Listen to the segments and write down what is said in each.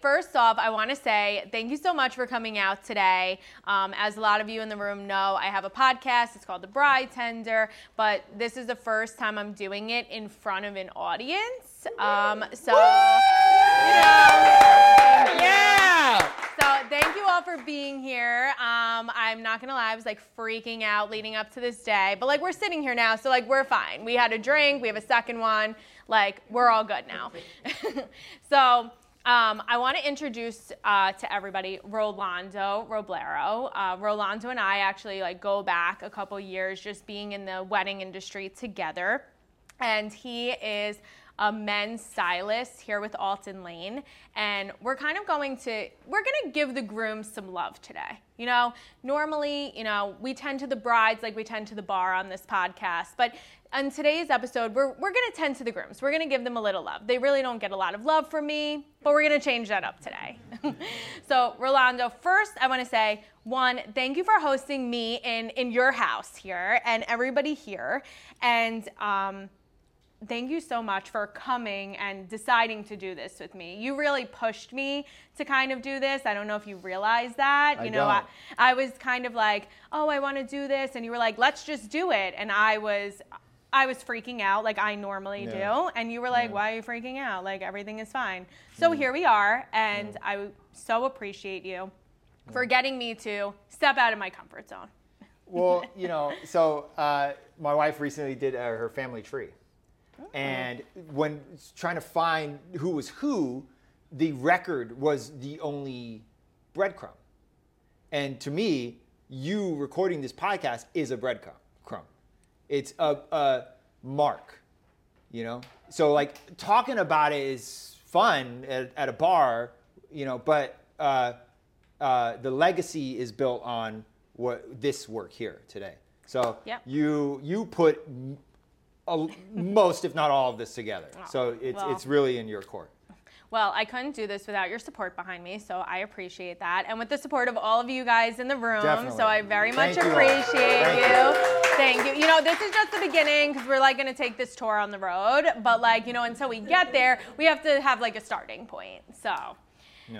first off, I want to say thank you so much for coming out today. Um, as a lot of you in the room know, I have a podcast. It's called The Bridetender, but this is the first time I'm doing it in front of an audience. Um, so, you know, Yeah. so thank you all for being here. Um, I'm not gonna lie, I was like freaking out leading up to this day, but like we're sitting here now, so like we're fine. We had a drink, we have a second one, like we're all good now. so. Um, I want to introduce uh, to everybody Rolando Roblero. Uh, Rolando and I actually like go back a couple years, just being in the wedding industry together, and he is a men's stylist here with Alton Lane. And we're kind of going to, we're going to give the grooms some love today. You know, normally, you know, we tend to the brides like we tend to the bar on this podcast. But on today's episode, we're, we're going to tend to the grooms. We're going to give them a little love. They really don't get a lot of love from me, but we're going to change that up today. so, Rolando, first, I want to say, one, thank you for hosting me in, in your house here and everybody here. And, um, thank you so much for coming and deciding to do this with me. You really pushed me to kind of do this. I don't know if you realize that. I you know. I, I was kind of like, "Oh, I want to do this." And you were like, "Let's just do it." And I was I was freaking out like I normally Yeah. do. And you were like, Yeah. "Why are you freaking out? Like everything is fine." So here we are, and I so appreciate you for getting me to step out of my comfort zone. Well, you know, so uh, my wife recently did uh, her family tree, and when trying to find who was who, the record was the only breadcrumb. And to me, you recording this podcast is a breadcrumb. Crumb. It's a, a mark, you know. So like talking about it is fun at, at a bar, you know, but uh, uh, the legacy is built on what this work here today. So Yep. you you put a, most, if not all, of this together. so it's well. it's really in your court. Well, I couldn't do this without your support behind me, so I appreciate that. And with the support of all of you guys in the room, Definitely. so I very much Thank appreciate Thank you. you. Thank you. You know, this is just the beginning because we're like going to take this tour on the road, but like, you know, until we get there, we have to have like a starting point. So,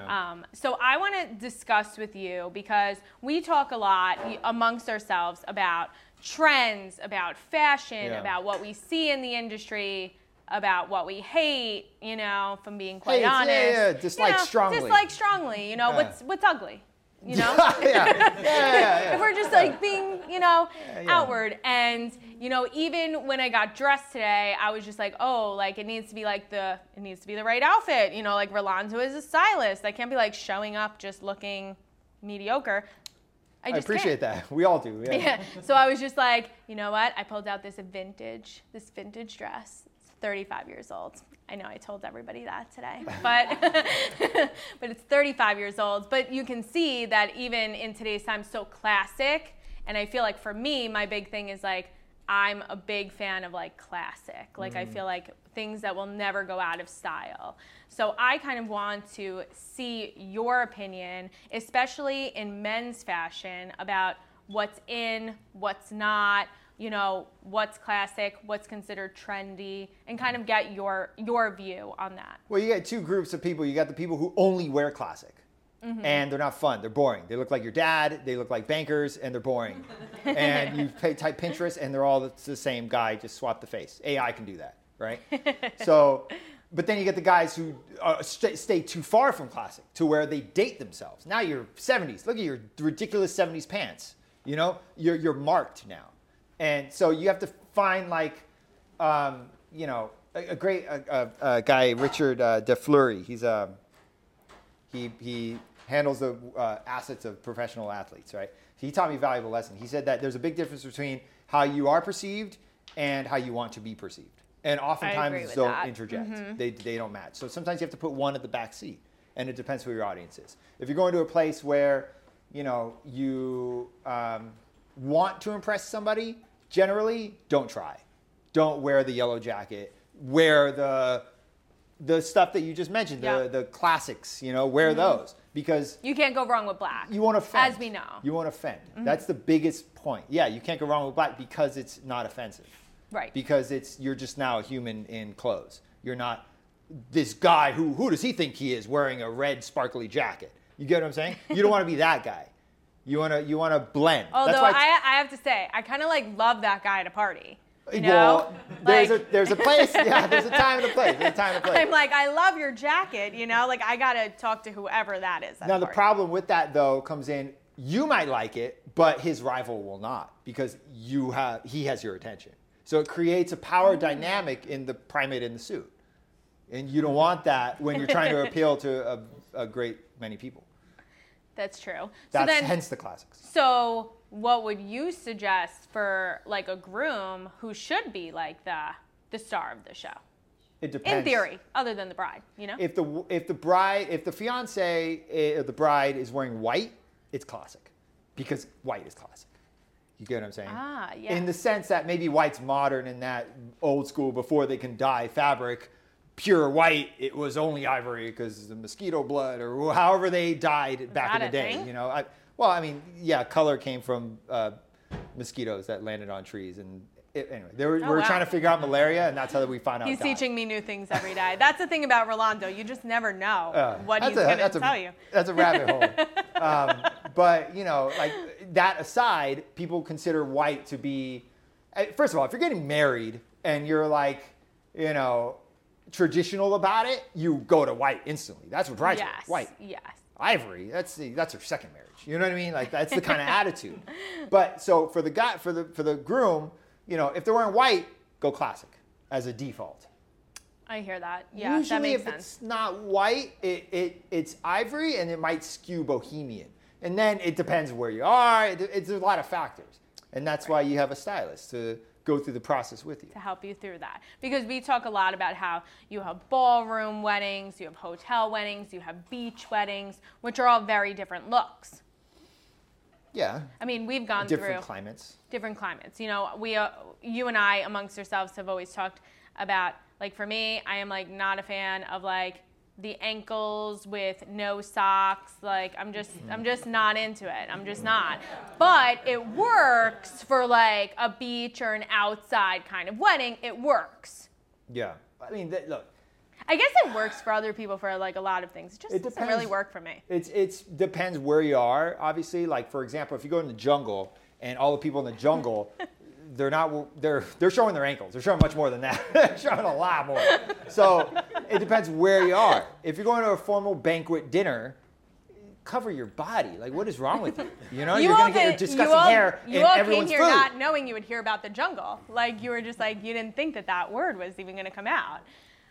um, so I want to discuss with you because we talk a lot amongst ourselves about trends, about fashion, Yeah. about what we see in the industry, about what we hate. You know, from being quite yeah, honest. yeah, You dislike know, strongly. Dislike strongly. You know, Yeah. what's what's ugly. You know. yeah, yeah, yeah, yeah. if we're just like being, you know, Yeah, yeah. outward. And, you know, even when I got dressed today, I was just like, oh, like it needs to be like the, it needs to be the right outfit. You know, like Rolando is a stylist. I can't be like showing up just looking mediocre. I I appreciate can't. that. We all do. Yeah. Yeah. So I was just like, you know what? I pulled out this vintage, this vintage dress. It's 35 years old. I know I told everybody that today, but but it's 35 years old. But you can see that even in today's time, so classic. And I feel like for me, my big thing is like I'm a big fan of like classic. Like I mm. feel like things that will never go out of style. So I kind of want to see your opinion, especially in men's fashion, about what's in, what's not, you know, what's classic, what's considered trendy, and kind of get your your view on that. Well, you got two groups of people. You got the people who only wear classic, Mm-hmm. and they're not fun. They're boring. They look like your dad. They look like bankers, and they're boring. and you pay, type Pinterest, and they're all the, the same guy. Just swap the face. AI can do that, right? so, but then you get the guys who uh, st- stay too far from classic to where they date themselves. Now you're 70s. Look at your ridiculous 70s pants. You know, you're you're marked now, and so you have to find like um, you know, a, a great a, a, a guy, Richard uh, DeFleury. He's a he he handles the uh, assets of professional athletes, right? He taught me a valuable lesson. He said that there's a big difference between how you are perceived and how you want to be perceived, and oftentimes don't that. Mm-hmm. interject. They they don't match. So sometimes you have to put one at the back seat, and it depends who your audience is. If you're going to a place where you know you um, want to impress somebody, generally don't try. Don't wear the yellow jacket. Wear the the stuff that you just mentioned, Yeah. the the classics. You know, wear those because You can't go wrong with black. you won't offend. As we know. you won't offend. Mm-hmm. That's the biggest point. Yeah, you can't go wrong with black because it's not offensive. Right. Because it's you're just now a human in clothes. You're not this guy who who does he think he is wearing a red sparkly jacket? You get what I'm saying? You don't want to be that guy. You want to you want to blend. Although I, I have to say, I kind of like love that guy at a party. You know, well, there's a there's a place. Yeah, there's a time and a place. There's a time and a place. I'm like, I love your jacket. You know, like I gotta talk to whoever that is. Now the party. problem with that though comes in. You might like it, but his rival will not because you have he has your attention. So it creates a power Mm. dynamic in the primate in the suit, and you don't want that when you're trying to appeal to a, a great many people. That's true. That's so then, hence the classics. so what would you suggest for like a groom who should be like the the star of the show? It depends. In theory, other than the bride, you know? if the if the bride if the fiance eh, or the bride is wearing white, it's classic, because white is classic. You get what I'm saying? Ah, yeah. In the sense that maybe white's modern in that old school before they can dye fabric pure white, it was only ivory because the mosquito blood or however they dyed back in the day. thing? You know, I, well, I mean, yeah, color came from uh, mosquitoes that landed on trees and. It, anyway, they were, Oh, we were wow. trying to figure out malaria, and that's how we found out. He's teaching me new things every day. That's the thing about Rolando. You just never know Uh, what he's going to tell you. That's a rabbit hole. Um, but you know, like that aside, people consider white to be. eh, First of all, if you're getting married and you're like, you know, traditional about it, you go to white instantly. That's what wear, Yes. white. Yes. Ivory. That's the, that's her second marriage. You know what I mean? Like that's the kind of attitude. But so for the guy, for the for the groom, you know, if they're wearing white, go classic as a default. I hear that. Yeah, Usually, that makes if sense. it's not white, it, it it's ivory, and it might skew bohemian. And then it depends where you are. It, it's a lot of factors, and that's why you have a stylist to go through the process with you. to help you through that because we talk a lot about how you have ballroom weddings, you have hotel weddings, you have beach weddings, which are all very different looks. Yeah, I mean, we've gone through different through climates. different climates. You know, we, uh, you and I, amongst ourselves, have always talked about like for me, I am like not a fan of like the ankles with no socks. Like I'm just, I'm just not into it. I'm just not. But it works for like a beach or an outside kind of wedding. It works. Yeah, I mean, that, look, I guess it works for other people for like a lot of things. It just It doesn't really work for me. It's it's depends where you are. Obviously, like for example, if you go in the jungle and all the people in the jungle, they're not they're they're showing their ankles. They're showing much more than that. they're showing a lot more. So it depends where you are. If you're going to a formal banquet dinner. Cover your body. Like, what is wrong with you? You know, You are gonna get your disgusting you all, hair you in all came everyone's here food. not knowing you would hear about the jungle. Like you were just like you didn't think that that word was even going to come out.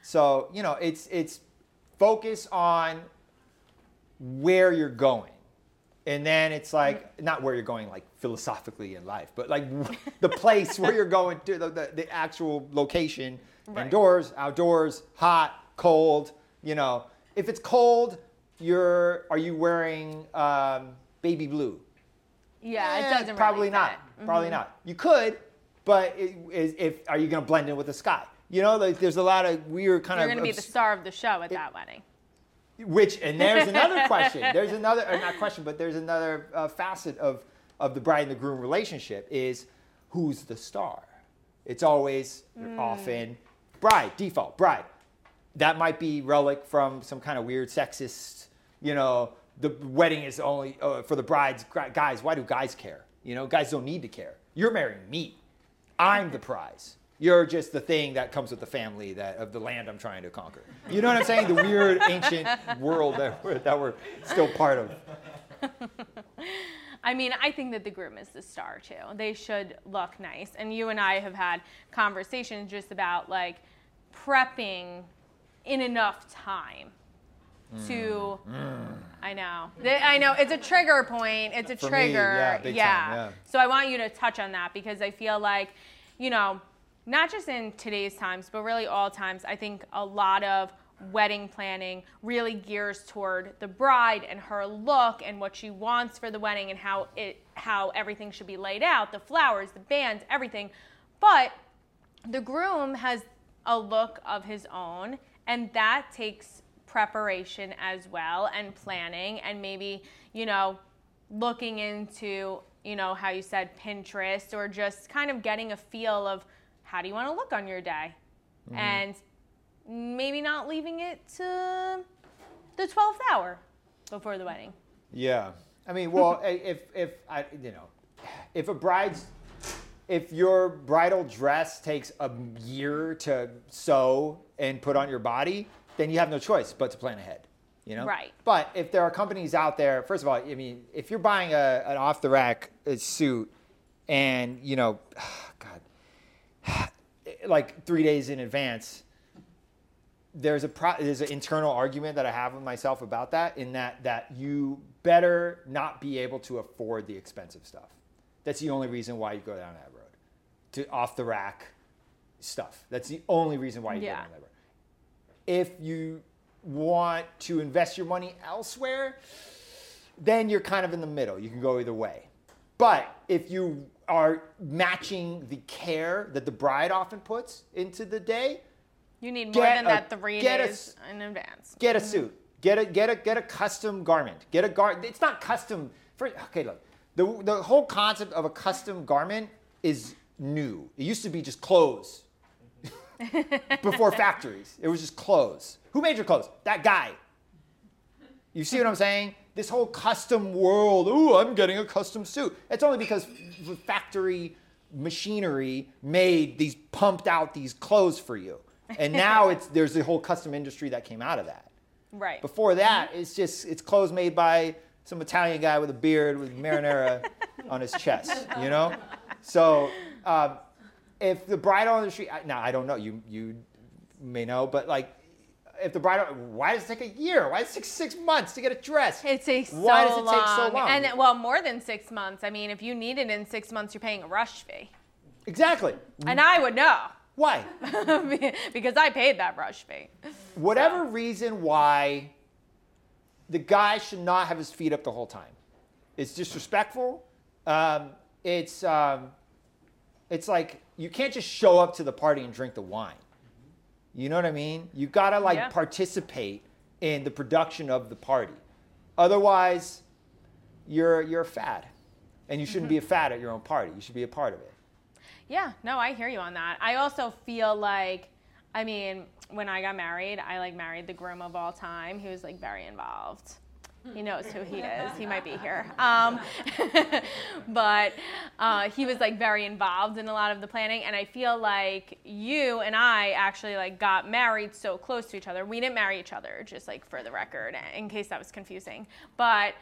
So, you know, it's it's focus on where you're going. And then it's like not where you're going like philosophically in life, but like the place where you're going to the, the, the actual location, Right. indoors, outdoors, hot, cold, you know. If it's cold, you're are you wearing um, baby blue? Yeah, Eh, it doesn't really probably fit. not. Probably not. You could, but it, is, if are you going to blend in with the sky? You know, like there's a lot of weird kind of You're going to be the star of the show at that wedding. which and there's another question. There's another or not question, but there's another uh, facet of of the bride and the groom relationship is who's the star. It's always Hmm. often bride default bride. That might be relic from some kind of weird sexist. You know, the wedding is only uh, for the brides. Guys, why do guys care? You know, guys don't need to care. You're marrying me. I'm the prize. You're just the thing that comes with the family that of the land I'm trying to conquer. You know what I'm saying? The weird ancient world that we're, that we're still part of. I mean, I think that the groom is the star too. They should look nice. And you and I have had conversations just about like prepping in enough time mm. to. Mm. I know. I know. It's a trigger point. It's a For me, trigger. yeah, big time, yeah. So I want you to touch on that because I feel like, you know, not just in today's times, but really all times, I think a lot of wedding planning really gears toward the bride and her look and what she wants for the wedding and how it how everything should be laid out, the flowers, the bands, everything. But the groom has a look of his own and that takes preparation as well and planning and maybe you know looking into you know how you said pinterest or just kind of getting a feel of how do you want to look on your day mm-hmm. and maybe not leaving it to the 12th hour before the wedding. Yeah. I mean, well, if if I you know, if a bride's if your bridal dress takes a year to sew and put on your body, then you have no choice but to plan ahead. You know. Right. But if there are companies out there, first of all, I mean, if you're buying a, an off the rack uh, suit, and you know, God, like three days in advance, there's a pro- there's an internal argument that I have with myself about that. In that that you better not be able to afford the expensive stuff. That's the only reason why you go down that road, to off the rack stuff. That's the only reason why you Yeah. go down that road. If you want to invest your money elsewhere, then you're kind of in the middle. You can go either way. But if you are matching the care that the bride often puts into the day, You need more than a- that three get a in advance. get a mm-hmm. suit. Get a get a get a custom garment. Get a gar. It's not custom. For okay, look, the the whole concept of a custom garment is new. It used to be just clothes. Mm-hmm. Before factories, it was just clothes. Who made your clothes? That guy. You see what I'm saying? This whole custom world. Ooh, I'm getting a custom suit. It's only because the factory machinery made these pumped out these clothes for you. And now it's there's a whole custom industry that came out of that. Right. Before that, it's just it's clothes made by some Italian guy with a beard with marinara on his chest, you know. So um, if the bridal industry, I- now I don't know, you you may know, but like if the bride, why does it take a year? Why does it take six months to get a dress? It takes so Why does it long. take so long? And well, more than six months. I mean, if you need it in six months, you're paying a rush fee. exactly. And I would know Why? because I paid that rush fee. Whatever reason why the guy should not have his feet up the whole time. It's disrespectful. Um, it's um, it's like you can't just show up to the party and drink the wine. You know what I mean? You gotta like Yeah. participate in the production of the party. Otherwise, you're you're a fad, and you shouldn't be a mm-hmm. fad at your own party. You should be a part of it. Yeah, no, I hear you on that. I also feel like, I mean, when I got married, I like married the groom of all time. He was like very involved. He knows who he is. He might be here. Um, but uh, he was like very involved in a lot of the planning. And I feel like you and I actually like got married so close to each other. We didn't marry each other, just like for the record, in case that was confusing. But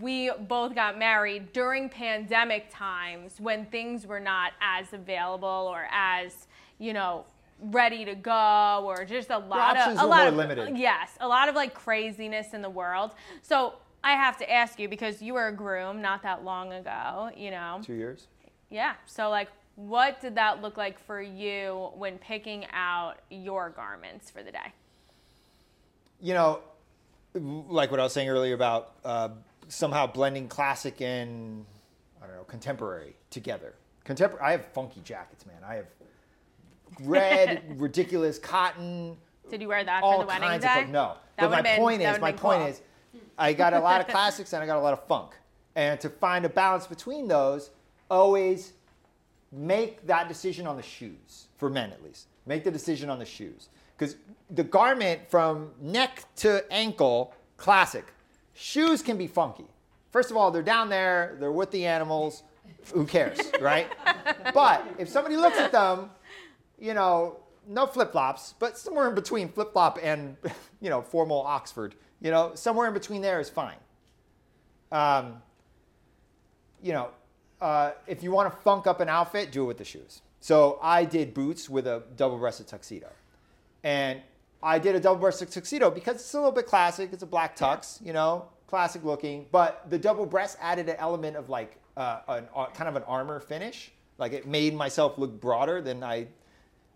we both got married during pandemic times when things were not as available or as you know ready to go or just a lot of a lot more of limited. yes a lot of like craziness in the world so i have to ask you because you were a groom not that long ago you know Two years. yeah so like what did that look like for you when picking out your garments for the day you know, like what I was saying earlier about uh, somehow blending classic and I don't know contemporary together. Contemporary. I have funky jackets, man. I have red, ridiculous cotton. did you wear that all for the wedding kinds day of fun- no. That but my been- point is, my point cool. is, I got a lot of classics and I got a lot of funk, and to find a balance between those, always make that decision on the shoes for men at least. Make the decision on the shoes because the garment from neck to ankle, classic. Shoes can be funky. First of all, they're down there, they're with the animals. Who cares, right? but if somebody looks at them, you know, no flip flops, but somewhere in between flip flop and, you know, formal Oxford, you know, somewhere in between there is fine. Um, you know, uh, if you want to funk up an outfit, do it with the shoes. So I did boots with a double-breasted tuxedo, and I did a double-breasted tuxedo because it's a little bit classic. It's a black tux, you know, classic looking. But the double breast added an element of like uh, an, uh, kind of an armor finish. Like it made myself look broader than I.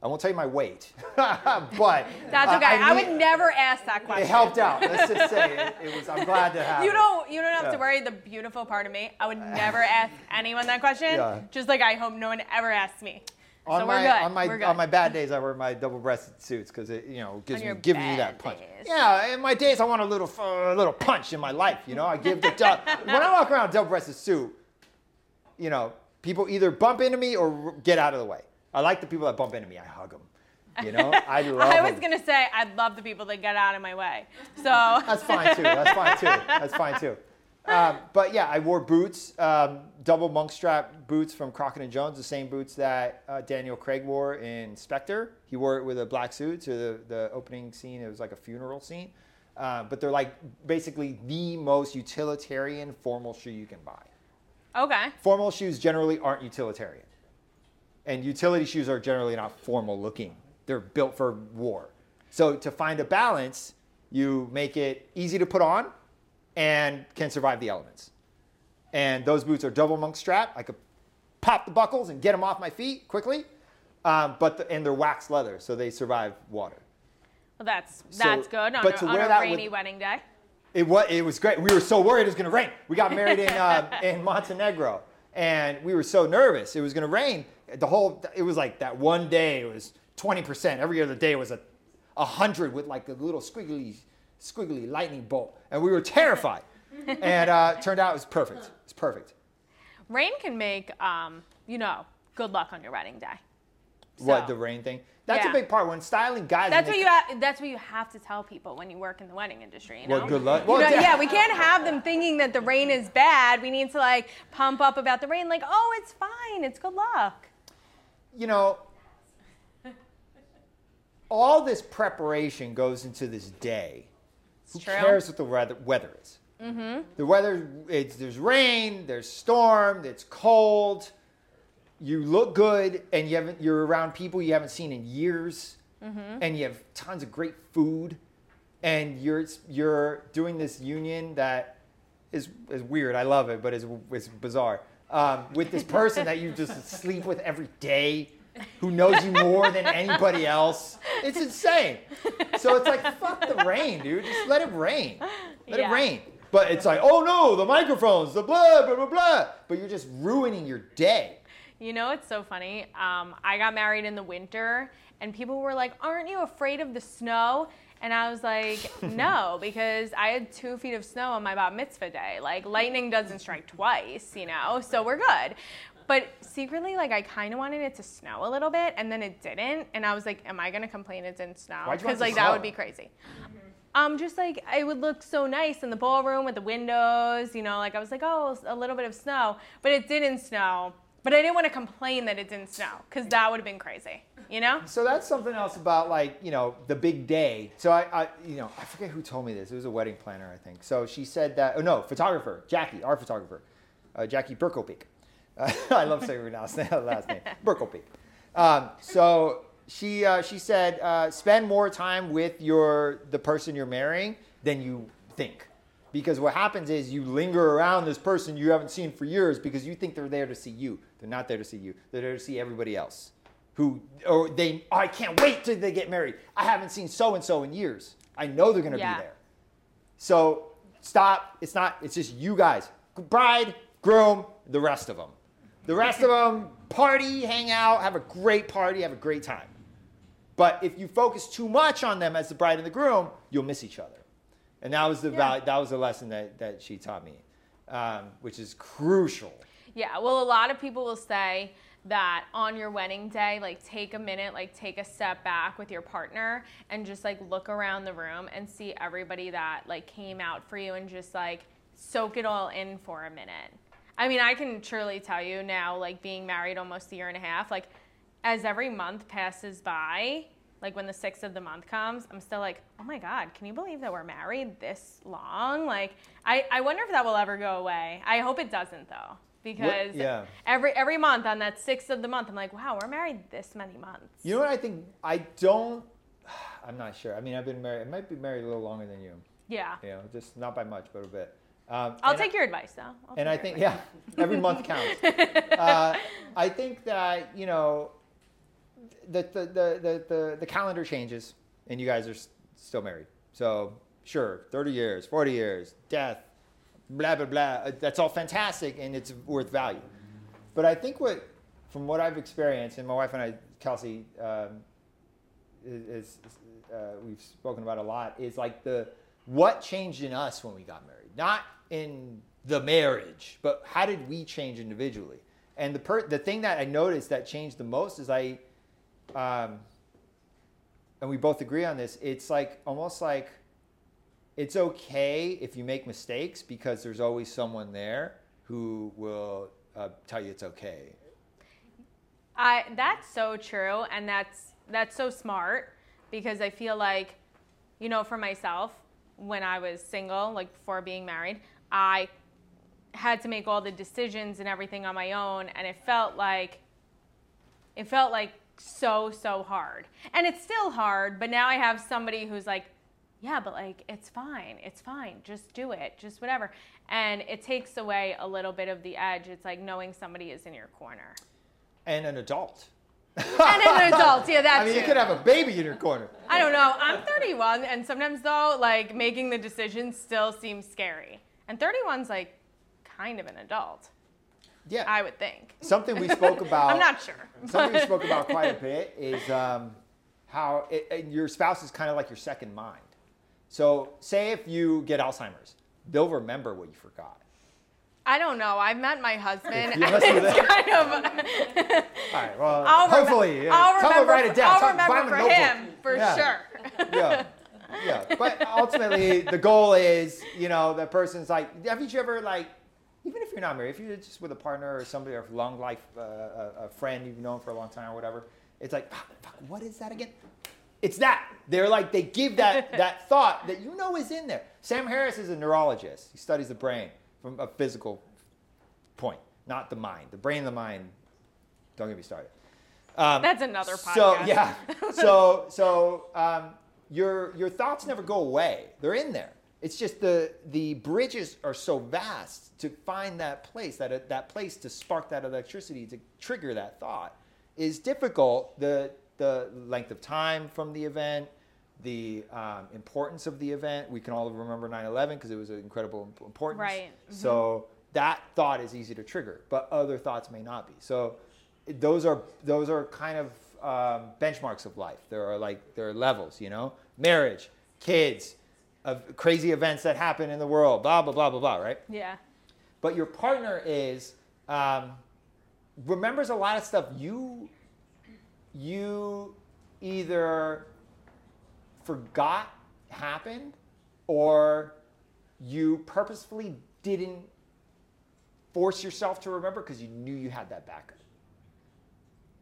I won't tell you my weight, but That's okay. I, need- would never ask that question. It helped out. Let's just say it, it was. I'm glad to have. You don't you don't have Yeah. to worry. The beautiful part of me, I would never ask anyone that question. Yeah. Just like I hope no one ever asks me. On so my we're good. on my we're good. on my bad days, I wear my double-breasted suits because it you know gives On your me gives me that punch. days. Yeah, in my days, I want a little uh, a little punch in my life. You know, I give the dou- when I walk around double-breasted suit, you know, people either bump into me or get out of the way. I like the people that bump into me. I hug them. You know, I love. I was them. gonna say I'd love the people that get out of my way. So That's fine too. That's fine too. That's fine too. Um, but yeah, I wore boots, um, double monk strap boots from Crockett and Jones, the same boots that uh, Daniel Craig wore in Spectre. He wore it with a black suit to the, the opening scene. It was like a funeral scene. Uh, but they're like basically the most utilitarian formal shoe you can buy. okay. Formal shoes generally aren't utilitarian. And utility shoes are generally not formal looking. They're built for war. So to find a balance, you make it easy to put on and can survive the elements. And those boots are double monk strap. I could pop the buckles and get them off my feet quickly. Um, but the, and they're wax leather, so they survive water. Well, that's So- that's good on, but a, to on wear a that rainy with- wedding day. It was, it was great. We were so worried it was going to rain. We got married in, uh, in Montenegro, and we were so nervous it was going to rain. The whole, it was like that one day it was 20%. Every other day was a, a 100 with like a little squiggly, squiggly lightning bolt. And we were terrified. and uh, it turned out it was perfect. It's perfect. Rain can make, um, you know, good luck on your wedding day. What, the rain thing? That's Yeah. a big part. When styling guys, That's what you ha- that's what you have to tell people when you work in the wedding industry. You know? Well, good luck. You know, yeah. yeah, we can't have them thinking that the rain is bad. We need to like pump up about the rain, like, oh, it's fine, it's good luck. You know, all this preparation goes into this day. Who true. cares what the weather, weather is? Mm-hmm. The weather, it's, there's rain, there's storm, it's cold. You look good, and you haven't, you're around people you haven't seen in years, and you have tons of great food, and you're you're doing this union that is is weird. I love it, but it's, it's bizarre. Um, with this person that you just sleep with every day, who knows you more than anybody else. It's insane. So it's like fuck the rain, dude. Just let it rain. Let Yeah. it rain. But it's like, oh no, the microphones, the blah blah blah blah. But you're just ruining your day. You know, it's so funny. Um, I got married in the winter, and people were like, "Aren't you afraid of the snow?" And I was like, "No, because I had two feet of snow on my bat mitzvah day. Like lightning doesn't strike twice, you know, so we're good." But secretly, like I kind of wanted it to snow a little bit, and then it didn't. And I was like, "Am I gonna complain it didn't snow?" Why'd you want it to like that snow? would be crazy. Um, just like it would look so nice in the ballroom with the windows, you know, like I was like, oh, a little bit of snow, but it didn't snow. But I didn't want to complain that it didn't snow because that would have been crazy, you know? So that's something else about like you know the big day. So I, I you know I forget who told me this. It was a wedding planner, I think. So she said that. Oh no, photographer Jackie, our photographer, uh, Jackie Burkopeak. Uh, I love saying her last name. Last name. Um, so she uh, she said uh, spend more time with your the person you're marrying than you think. Because what happens is you linger around this person you haven't seen for years because you think they're there to see you. They're not there to see you. They're there to see everybody else. Who or they oh, I can't wait till they get married. I haven't seen so and so in years. I know they're gonna Yeah. be there. So stop. It's not. It's just you guys. Bride, groom, the rest of them. The rest of them party, hang out, have a great party, have a great time. But if you focus too much on them as the bride and the groom, you'll miss each other. And that was the val- that was the lesson that, that she taught me, um, which is crucial. Yeah, well, a lot of people will say that on your wedding day, like take a minute, like take a step back with your partner and just like look around the room and see everybody that like came out for you and just like soak it all in for a minute. I mean, I can truly tell you now, like being married almost a year and a half, like as every month passes by, like when the sixth of the month comes, I'm still like, oh my God, can you believe that we're married this long? Like, I, I wonder if that will ever go away. I hope it doesn't though, because yeah. every every month on that sixth of the month, I'm like, wow, we're married this many months. You know what I think? I don't. I'm not sure. I mean, I've been married. I might be married a little longer than you. yeah. You know, just not by much, but a bit. Um, I'll take your advice though. I'll and I think advice. yeah, every month counts. uh, I think that you know, the the, the the the the calendar changes, and you guys are s- still married. So sure, thirty years, forty years, death, blah blah blah. uh, That's all fantastic, and it's worth value. But I think what, from what I've experienced, and my wife and I, Kelsey, um, is, uh, we've spoken about a lot, is like the what changed in us when we got married, not in the marriage, but how did we change individually? And the per- the thing that I noticed that changed the most is I, um, and we both agree on this. It's like almost like it's okay if you make mistakes because there's always someone there who will uh, tell you it's okay. I that's so true, and that's that's so smart because I feel like, you know, for myself, when I was single, like before being married, I had to make all the decisions and everything on my own, and it felt like it felt like so so hard, and it's still hard. But now I have somebody who's like, yeah, but like it's fine, it's fine, just do it, just whatever, and it takes away a little bit of the edge. It's like knowing somebody is in your corner And an adult. and an adult. Yeah, that's I mean, you it. could have a baby in your corner. I don't know. I'm 31, and sometimes though, like making the decision still seems scary. And 31's like kind of an adult, Yeah. I would think. Something we spoke about. I'm not sure. Something we spoke about quite a bit is um, how it, it- your spouse is kind of like your second mind. So, say if you get Alzheimer's, they'll remember what you forgot. I don't know. I've met my husband. If and you listen to it's that- kind of. All right. Well, I'll remem- hopefully, yeah. I'll Tell them remember. to write it down. I'll Tell them- buy remember them for him for Yeah. sure. yeah. Yeah. But ultimately, the goal is, you know, that person's like, haven't you ever, like, even if you're not married, if you're just with a partner or somebody or a long life, uh, a, a friend you've known for a long time or whatever, it's like, fuck, fuck, what is that again? It's that. They're like, they give that, that thought that you know is in there. Sam Harris is a neurologist. He studies the brain from a physical point, not the mind. The brain and the mind, don't get me started. Um, That's another so yeah, so so um, your your thoughts never go away. They're in there. It's just the the bridges are so vast to find that place that that place to spark that electricity to trigger that thought is difficult. The the length of time from the event, the um, importance of the event. We can all remember 9/11 because it was an incredible imp- importance. Right. So that thought is easy to trigger, but other thoughts may not be. So those are those are kind of um, benchmarks of life. There are like there are levels, you know, marriage, kids, of crazy events that happen in the world, blah blah blah blah blah, right? Yeah. But your partner is um, remembers a lot of stuff you you either forgot happened or you purposefully didn't force yourself to remember because you knew you had that backup.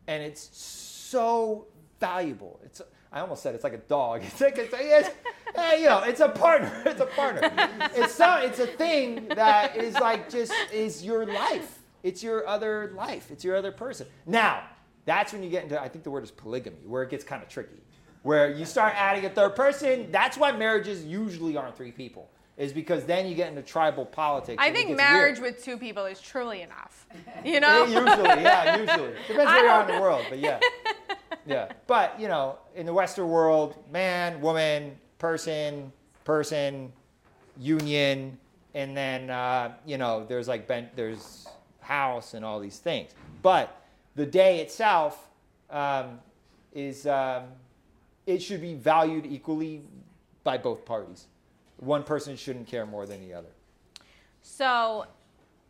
And it's so valuable. It's I almost said it's like a dog. It's like it's, it's eh, you know, it's a partner. It's a partner. It's so, it's a thing that is like just is your life. It's your other life. It's your other person. Now, that's when you get into I think the word is polygamy, where it gets kind of tricky. Where you start adding a third person. That's why marriages usually aren't three people. Is because then you get into tribal politics. I think marriage weird. with two people is truly enough. You know? Usually, yeah, usually. Depends where you are in the world, but yeah. Yeah. But, you know, in the Western world, man, woman, person, person, union, and then, uh, you know, there's like, ben- there's house and all these things. But the day itself um, is, um, it should be valued equally by both parties. One person shouldn't care more than the other. So,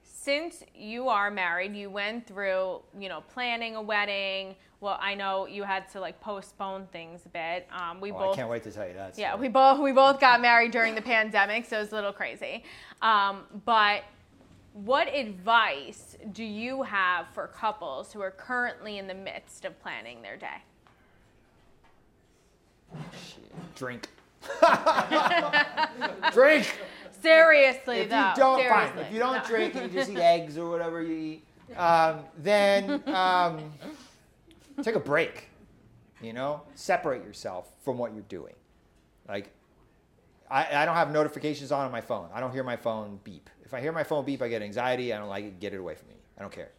since you are married, you went through, you know, planning a wedding. Well, I know you had to like postpone things a bit. Um, we Oh, both I can't wait to tell you that. Yeah, story. we both we both got married during the pandemic, so it was a little crazy. Um, but what advice do you have for couples who are currently in the midst of planning their day? Shit. Drink. Drink. Seriously, If you don't, fine. If you don't no. drink and you just eat eggs or whatever you eat, um, then um, take a break. You know, separate yourself from what you're doing. Like, I, I don't have notifications on on my phone. I don't hear my phone beep. If I hear my phone beep, I get anxiety. I don't like it. Get it away from me. I don't care.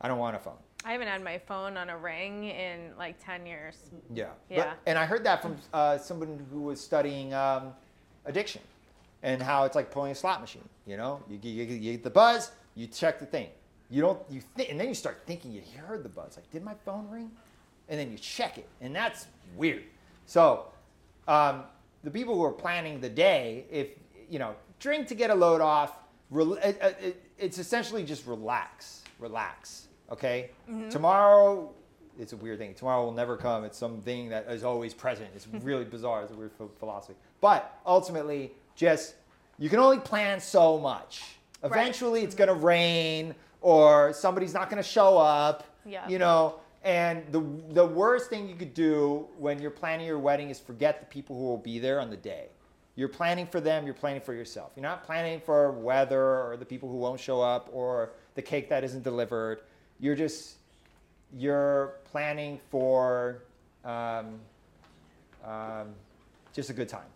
I don't want a phone. I haven't had my phone on a ring in like 10 years. Yeah. But- Yeah. and I heard that from uh, someone who was studying um, addiction and how it's like pulling a slot machine. You know, you, you, you get the buzz, you check the thing. You don't, you th- and then you start thinking you heard the buzz. Like, did my phone ring? And then you check it, and that's weird. So, um, the people who are planning the day, if you know, drink to get a load off. Rel- it, it, it's essentially just relax, relax. Okay. Mm-hmm. Tomorrow it's a weird thing. Tomorrow will never come. It's something that is always present. It's mm-hmm. really bizarre. It's a weird philosophy. But ultimately, just you can only plan so much. Eventually, right. it's mm-hmm. going to rain or somebody's not going to show up. Yeah. You know, and the the worst thing you could do when you're planning your wedding is forget the people who will be there on the day. You're planning for them, you're planning for yourself. You're not planning for weather or the people who won't show up or the cake that isn't delivered. You're just you're planning for um, um, just a good time,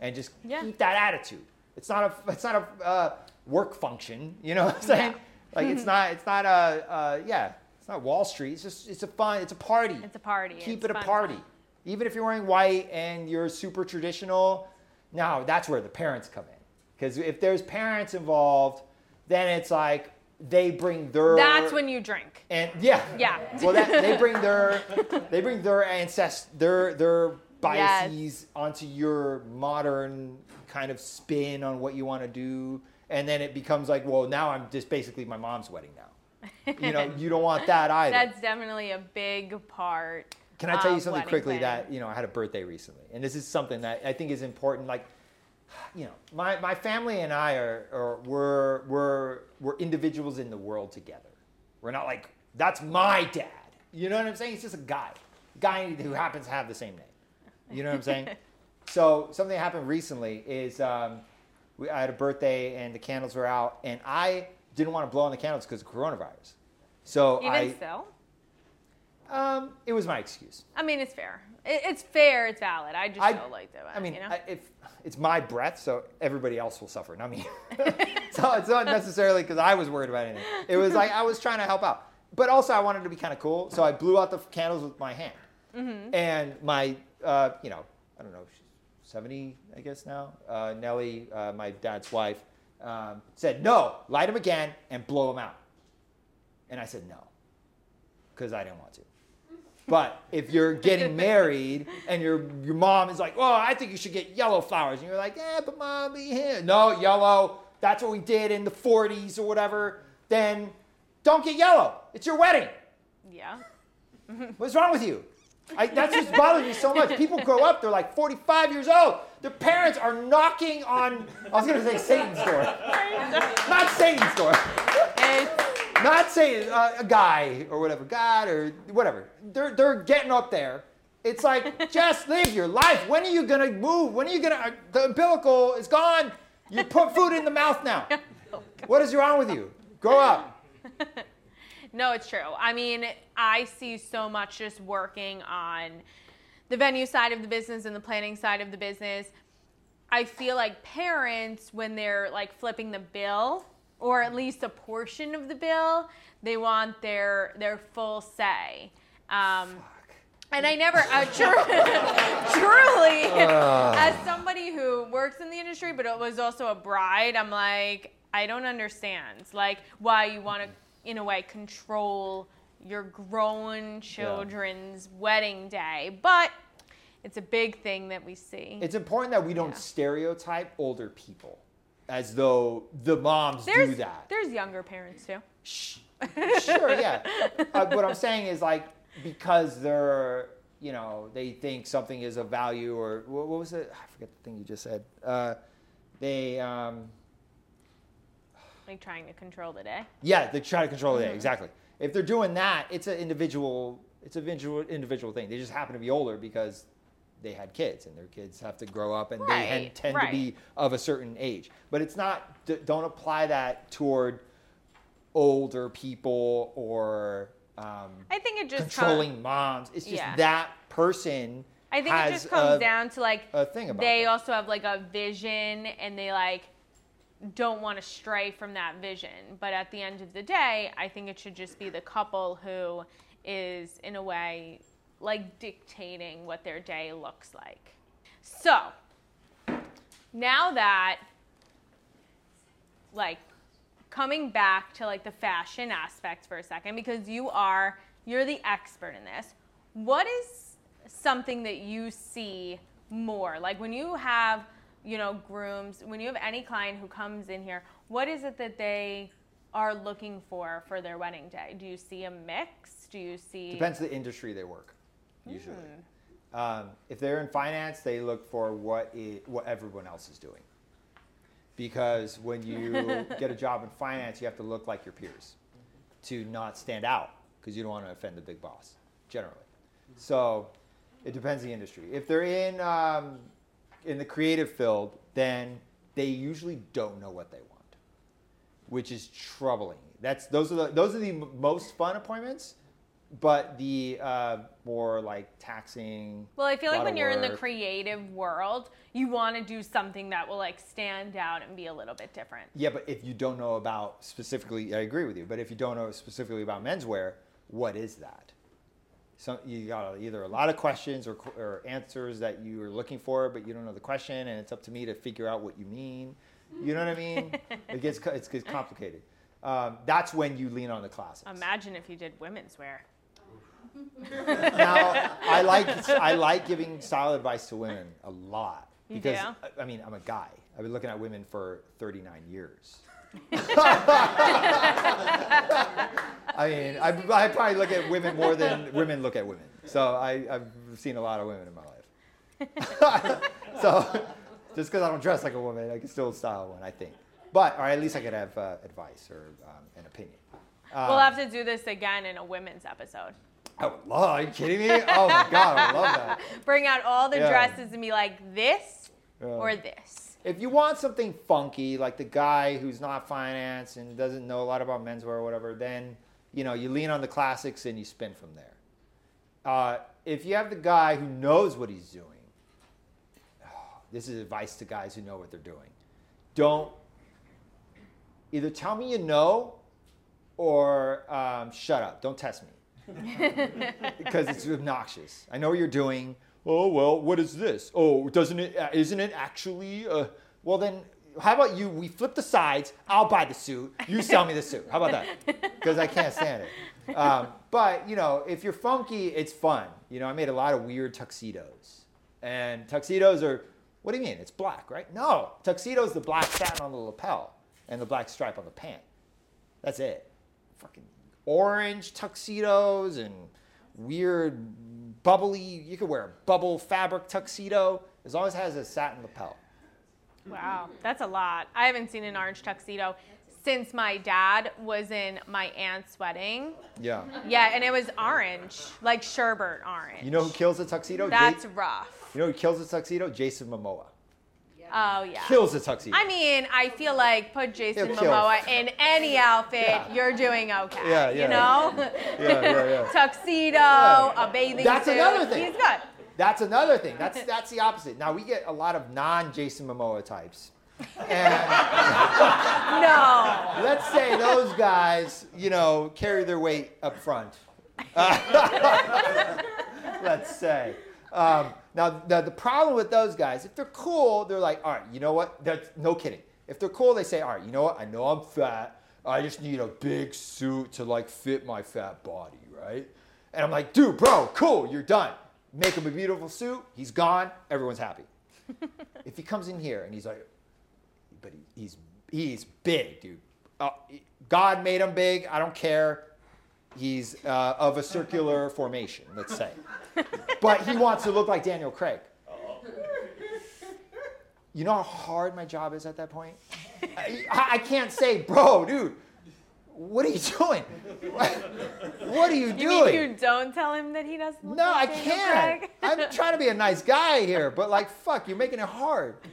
and just yeah. keep that attitude. It's not a it's not a uh, work function. You know what I'm saying? Yeah. Like it's not it's not a uh, yeah it's not Wall Street. It's just it's a fun it's a party. It's a party. Keep it's it a party. Fun. Even if you're wearing white and you're super traditional, now that's where the parents come in. Because if there's parents involved, then it's like they bring their that's when you drink. And yeah. Yeah. Well that, they bring their they bring their ancest their their biases yes. onto your modern kind of spin on what you want to do. And then it becomes like well now i'm just basically my mom's wedding now. You know you don't want that either. That's definitely a big part can i tell you something quickly planning. that you know i had a birthday recently and this is something that i think is important like you know, my, my family and I are, are we're, we're, we're individuals in the world together. We're not like, that's my dad. You know what I'm saying? He's just a guy, guy who happens to have the same name. You know what I'm saying? so something that happened recently is um, we, I had a birthday and the candles were out, and I didn't want to blow on the candles because of coronavirus. So even I, still, um, it was my excuse. I mean, it's fair. It, it's fair. It's valid. I just I, don't like that. I mean, you know? I, if it's my breath, so everybody else will suffer, not me. so it's not necessarily because I was worried about anything. It was like I was trying to help out, but also I wanted to be kind of cool, so I blew out the candles with my hand. Mm-hmm. And my, uh, you know, I don't know, she's 70, I guess now. Uh, Nellie, uh, my dad's wife, um, said, "No, light them again and blow them out." And I said, "No," because I didn't want to. But if you're getting married and your your mom is like, "Oh, I think you should get yellow flowers," and you're like, "Yeah, but mom, yeah. no yellow. That's what we did in the '40s or whatever." Then don't get yellow. It's your wedding. Yeah. What's wrong with you? I, that's just bothering me so much. People grow up, they're like 45 years old. Their parents are knocking on, I was going to say Satan's door. Not Satan's door. It's not saying uh, a guy or whatever, God or whatever. They're, they're getting up there. It's like, just live your life. When are you going to move? When are you going to, uh, the umbilical is gone. You put food in the mouth now. What is wrong with you? Grow up. no, it's true. I mean, I see so much just working on the venue side of the business and the planning side of the business. I feel like parents, when they're like flipping the bill, or at least a portion of the bill, they want their their full say. Um, and I never, uh, truly, uh. as somebody who works in the industry, but it was also a bride, I'm like, I don't understand, like why you want to, in a way, control your grown children's yeah. wedding day, but it's a big thing that we see. It's important that we don't yeah. stereotype older people as though the moms there's, do that. There's younger parents too. sure, yeah. Uh, what I'm saying is like because they're you know they think something is of value or what, what was it? I forget the thing you just said. Uh, they um, like trying to control the day. Yeah, they try to control the day. Mm-hmm. Exactly. If they're doing that, it's an individual. It's a individual individual thing. They just happen to be older because they had kids and their kids have to grow up and right, they tend right. to be of a certain age. But it's not, don't apply that toward older people or um, I think it just controlling com- moms. It's just yeah. that person. I think it just comes a, down to like a thing about they also have like a vision and they like don't want to stray from that vision. But at the end of the day, I think it should just be the couple who is in a way like dictating what their day looks like. So, now that like coming back to like the fashion aspect for a second because you are you're the expert in this. What is something that you see more? Like when you have, you know, grooms, when you have any client who comes in here, what is it that they are looking for for their wedding day? Do you see a mix? Do you see Depends the industry they work, usually. Hmm. Um, if they're in finance, they look for what i what everyone else is doing. Because when you get a job in finance, you have to look like your peers to not stand out because you don't want to offend the big boss, generally. So it depends the industry. If they're in um, in the creative field, then they usually don't know what they want, which is troubling. That's those are the those are the most fun appointments, but the uh, more like taxing. Well, I feel like when you're in the creative world, you want to do something that will like stand out and be a little bit different. Yeah, but if you don't know about specifically, I agree with you. But if you don't know specifically about menswear, what is that? So you got either a lot of questions or, or answers that you are looking for, but you don't know the question, and it's up to me to figure out what you mean. You know what I mean? it gets it's gets complicated. Um, that's when you lean on the classics. Imagine if you did women's wear. Now I like I like giving style advice to women a lot because do? I- mean I'm a guy. I've been looking at women for 39 years. I mean, I, I probably look at women more than women look at women. So I, I've seen a lot of women in my life. so just because I don't dress like a woman, I can still style one, I think. But or at least I could have uh, advice or um, an opinion. Um, we'll have to do this again in a women's episode. I would love. Are you kidding me? Oh my god, I would love that. Bring out all the Yeah. dresses and be like this Yeah. or this. If you want something funky, like the guy who's not finance and doesn't know a lot about menswear or whatever, then you know you lean on the classics and you spin from there. Uh, if you have the guy who knows what he's doing, this is advice to guys who know what they're doing. Don't either tell me you know or um, shut up. Don't test me because it's obnoxious. I know what you're doing. Oh well, what is this? Oh, doesn't it? Uh, isn't it actually? Uh, well then, how about you? We flip the sides. I'll buy the suit. You sell me the suit. How about that? Because I can't stand it. Um, but you know, if you're funky, it's fun. You know, I made a lot of weird tuxedos, and tuxedos are. What do you mean? It's black, right? No, tuxedo's the black satin on the lapel and the black stripe on the pant. That's it. Fucking orange tuxedos and weird bubbly. You could wear a bubble fabric tuxedo as long as it has a satin lapel. Wow, that's a lot. I haven't seen an orange tuxedo since my dad was in my aunt's wedding. Yeah. Yeah, and it was orange, like sherbet orange. You know who kills a tuxedo? That's rough. you know who kills a tuxedo? Jason Momoa. Oh yeah. Kills a tuxedo. I mean, I feel like put Jason He'll kill. Momoa in any outfit, Yeah. you're doing okay. Yeah, yeah. You know? Yeah, yeah, yeah. Tuxedo, Yeah. a bathing That's suit. another thing. He's good. That's another thing. That's that's the opposite. Now we get a lot of non-Jason Momoa types. And No. let's say those guys, you know, carry their weight up front. let's say. Um, now, the, the problem with those guys, if they're cool, they're like, all right, you know what? That's no kidding. If they're cool, they say, all right, you know what? I know I'm fat. I just need a big suit to like fit my fat body, right? And I'm like, dude, bro, cool, you're done. Make him a beautiful suit. He's gone. Everyone's happy. if he comes in here and he's like, but he, he's he's big, dude. Uh, God made him big. I don't care. He's uh, of a circular formation, let's say. But he wants to look like Daniel Craig. Uh-huh. You know how hard my job is at that point? I, I can't say, bro, dude, what are you doing? What are you, You doing? mean you don't tell him that he doesn't look No, I like Daniel can't. Craig? I'm trying to be a nice guy here, but like, fuck, you're making it hard.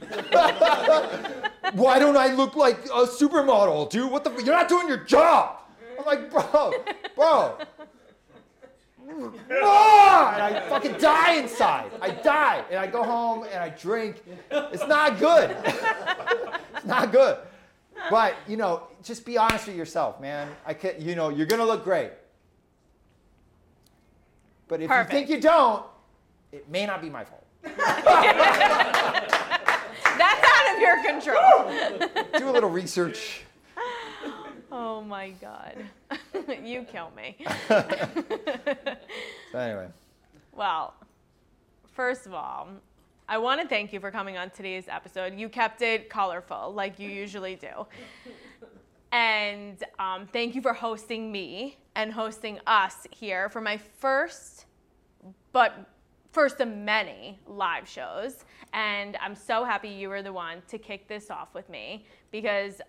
Why don't I look like a supermodel, dude? What the? You're not doing your job. I'm like, bro, bro. And I fucking die inside. I die, and I go home and I drink. It's not good. it's not good. But you know, just be honest with yourself, man. I can, you know, you're gonna look great. But if Perfect. you think you don't, it may not be my fault. That's out of your control. Do a little research. oh my God. you kill me. So anyway, Well, first of all, I want to thank you for coming on today's episode. You kept it colorful like you usually do. and um, thank you for hosting me and hosting us here for my first, but first of many live shows. And I'm so happy you were the one to kick this off with me because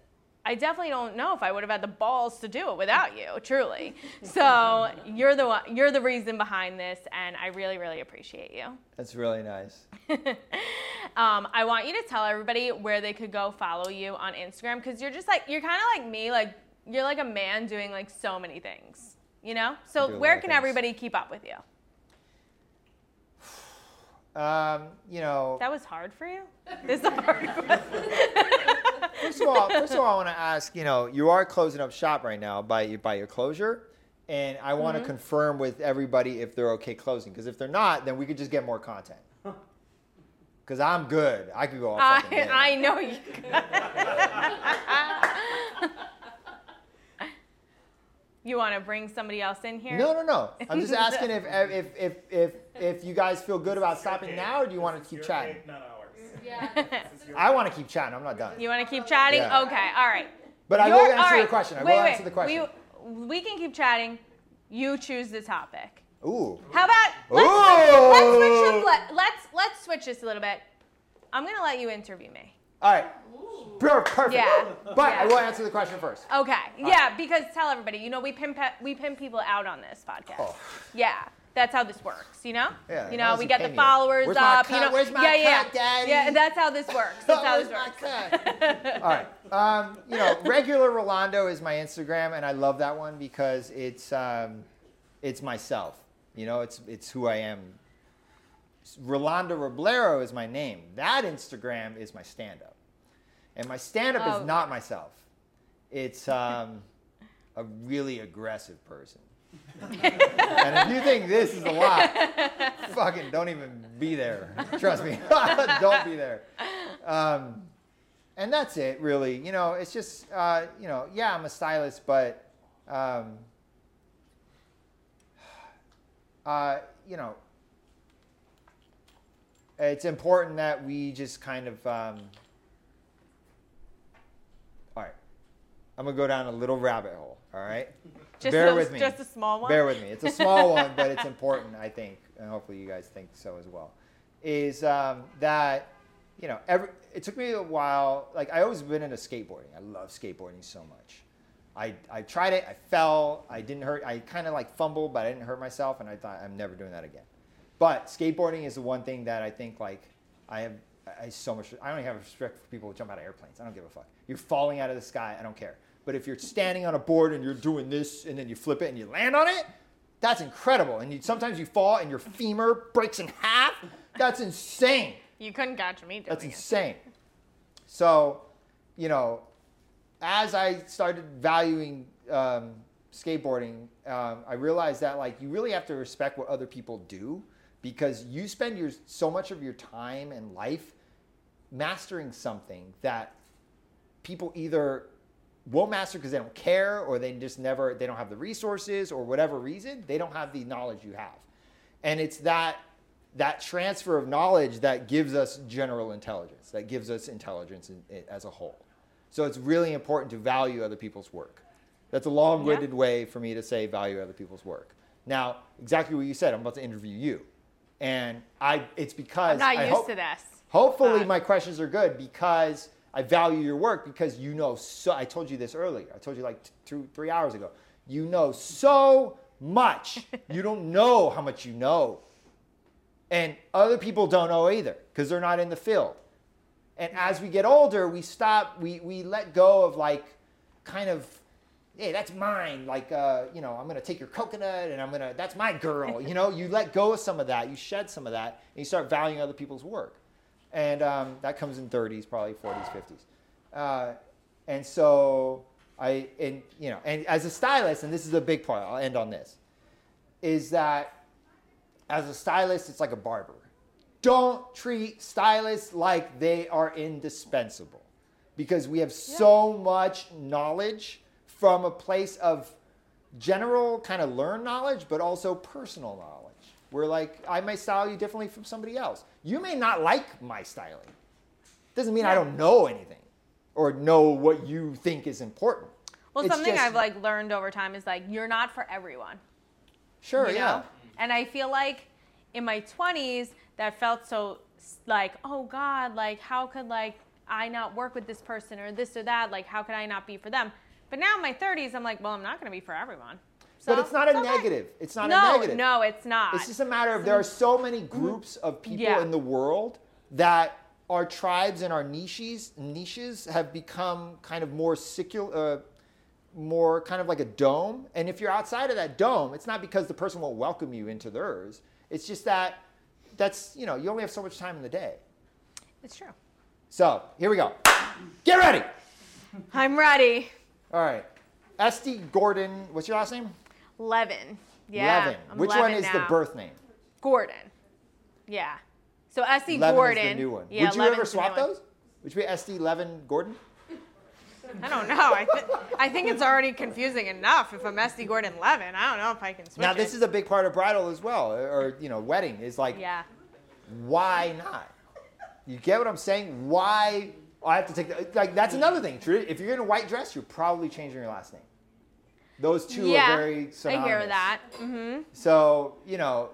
I definitely don't know if I would have had the balls to do it without you, truly. So you're the one, you're the reason behind this, and I really, really appreciate you. That's really nice. um, I want you to tell everybody where they could go follow you on Instagram because you're just like you're kind of like me, like you're like a man doing like so many things, you know. So where can things. everybody keep up with you? Um, you know, That was hard for you. This is a hard question. first of all, first of all, I want to ask. You know, you are closing up shop right now by your by your closure, and I want Mm-hmm. to confirm with everybody if they're okay closing. Because if they're not, then we could just get more content. Because I'm good. I could go all fucking I. I know you. You want to bring somebody else in here? No, no, no. I'm just asking if if if if if you guys feel good about stopping now, or do you want to keep chatting? cake, not ours. Yeah. This is your I want to keep chatting. I'm not done. You want to keep chatting? Yeah. Okay. All right. But I You're- will answer all your question. I wait, will wait. answer the question. We, we can keep chatting. You choose the topic. Ooh. How about let's, Ooh. let's switch this, let, let's let's switch this a little bit. I'm gonna let you interview me. All right. Per- Perfect. Yeah. But I will answer the question first. Okay. Yeah, because tell everybody, you know, we pimp we pimp people out on this podcast. Oh. Yeah. That's how this works, you know? Yeah, you know, we get the followers Where's my up, you know. Where's my yeah, yeah. cut, Daddy? Yeah, that's how this works. That's how this my works. cut? All right. Um, you know, regular Rolando is my Instagram, and I love that one because it's um, it's myself. You know, it's it's who I am. Rolando Roblero is my name. That Instagram is my stand-up, and my stand-up Oh. is not myself. It's um, a really aggressive person. and if you think this is a lot, fucking don't even be there. Trust me, don't be there. Um, and that's it, really. You know, it's just, uh, you know, yeah, I'm a stylist, but, um, uh, you know, it's important that we just kind of, um, all right, I'm gonna go down a little rabbit hole. All right, Just bear a, with me. Just a small one. Bear with me. It's a small one, but it's important, I think, and hopefully you guys think so as well. Is um, that you know every it took me a while. Like I always been into skateboarding. I love skateboarding so much. I, I tried it. I fell. I didn't hurt. I kind of like fumbled, but I didn't hurt myself. And I thought I'm never doing that again. But skateboarding is the one thing that I think like I have. I so much. I don't even have respect for people who jump out of airplanes. I don't give a fuck. You're falling out of the sky. I don't care. But if you're standing on a board and you're doing this and then you flip it and you land on it, that's incredible. And you, sometimes you fall and your femur breaks in half. That's insane. You couldn't catch me doing That's it. insane. So, you know, as I started valuing um, skateboarding, um, I realized that like you really have to respect what other people do because you spend your so much of your time and life mastering something that people either won't master because they don't care or they just never they don't have the resources or whatever reason they don't have the knowledge you have. And it's that that transfer of knowledge that gives us general intelligence that gives us intelligence in, in- as a whole. So it's really important to value other people's work. That's a long-winded way for me to say value other people's work. Now exactly what you said i'm about to interview you and i it's because I'm not I used hope- to this. Hopefully, Uh, my questions are good because I value your work because you know so. I told you this earlier. I told you like two, three hours ago. You know so much. you don't know how much you know. And other people don't know either because they're not in the field. And as we get older, we stop, we, we let go of like kind of, hey, that's mine. Like, uh, you know, I'm going to take your coconut and I'm going to, that's my girl. You know, you let go of some of that, you shed some of that, and you start valuing other people's work. And um, that comes in 30s, probably 40s, 50s. Uh, and so I, and, you know, and as a stylist, and this is a big part, I'll end on this, is that as a stylist, it's like a barber. Don't treat stylists like they are indispensable because we have so much knowledge from a place of general kind of learned knowledge, but also personal knowledge. Where like I may style you differently from somebody else. You may not like my styling. Doesn't mean I don't know anything or know what you think is important. Well, It's something just- I've like learned over time is like you're not for everyone. Sure, you yeah. know? And I feel like in my 20s that felt so like, oh God, like how could like I not work with this person or this or that? Like how could I not be for them? But now in my 30s, I'm like, well, I'm not going to be for everyone. So, But it's not a okay. negative. It's not no, a negative. no, it's not. It's just a matter of there are so many groups of people Yeah. in the world that our tribes and our niches niches have become kind of more secular, uh, more kind of like a dome. And if you're outside of that dome, it's not because the person won't welcome you into theirs. It's just that that's you know you only have so much time in the day. it's true. So here we go. Get ready. I'm ready. All right. Estee Gordon. What's your last name? Levin. Yeah. Levin. I'm Which one Levin is the birth name? Gordon. Yeah. So Estee Levin Gordon. is the new one. Yeah, Would you Levin's ever swap one. those? Would you be Estee Levin Gordon? I don't know. I, th- I think it's already confusing enough if I'm Estee Gordon Levin. I don't know if I can switch Now this it. is a big part of bridal as well, or you know, wedding is like, Yeah. why not? You get what I'm saying? Why? I have to take the, like that's another thing. True. If you're in a white dress, you're probably changing your last name. Those two yeah. are very synonymous. I hear that. hmm So you know,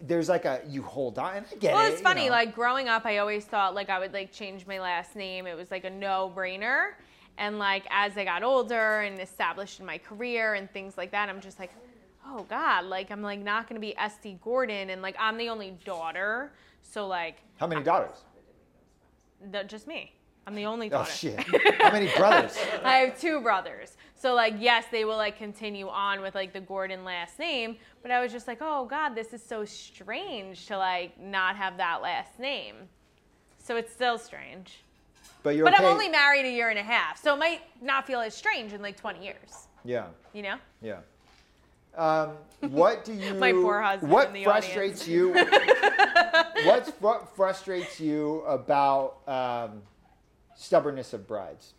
there's like a you hold on. And I get Well, it. it's you funny. know. Like growing up, I always thought like I would like change my last name. It was like a no-brainer. And like as I got older and established in my career and things like that, I'm just like, oh God, like I'm like not gonna be Estee Gordon, and like I'm the only daughter, so like how many daughters? the, just me. I'm the only daughter. Oh shit! How many brothers? I have two brothers. So like yes, they will like continue on with like the Gordon last name, but I was just like, "Oh god, this is so strange to like not have that last name." So it's still strange. But you're But okay. I'm only married a year and a half, so it might not feel as strange in like 20 years, yeah. you know? Yeah. Um, what do you? My poor husband What frustrates you? What's what frustrates you about um, stubbornness of brides?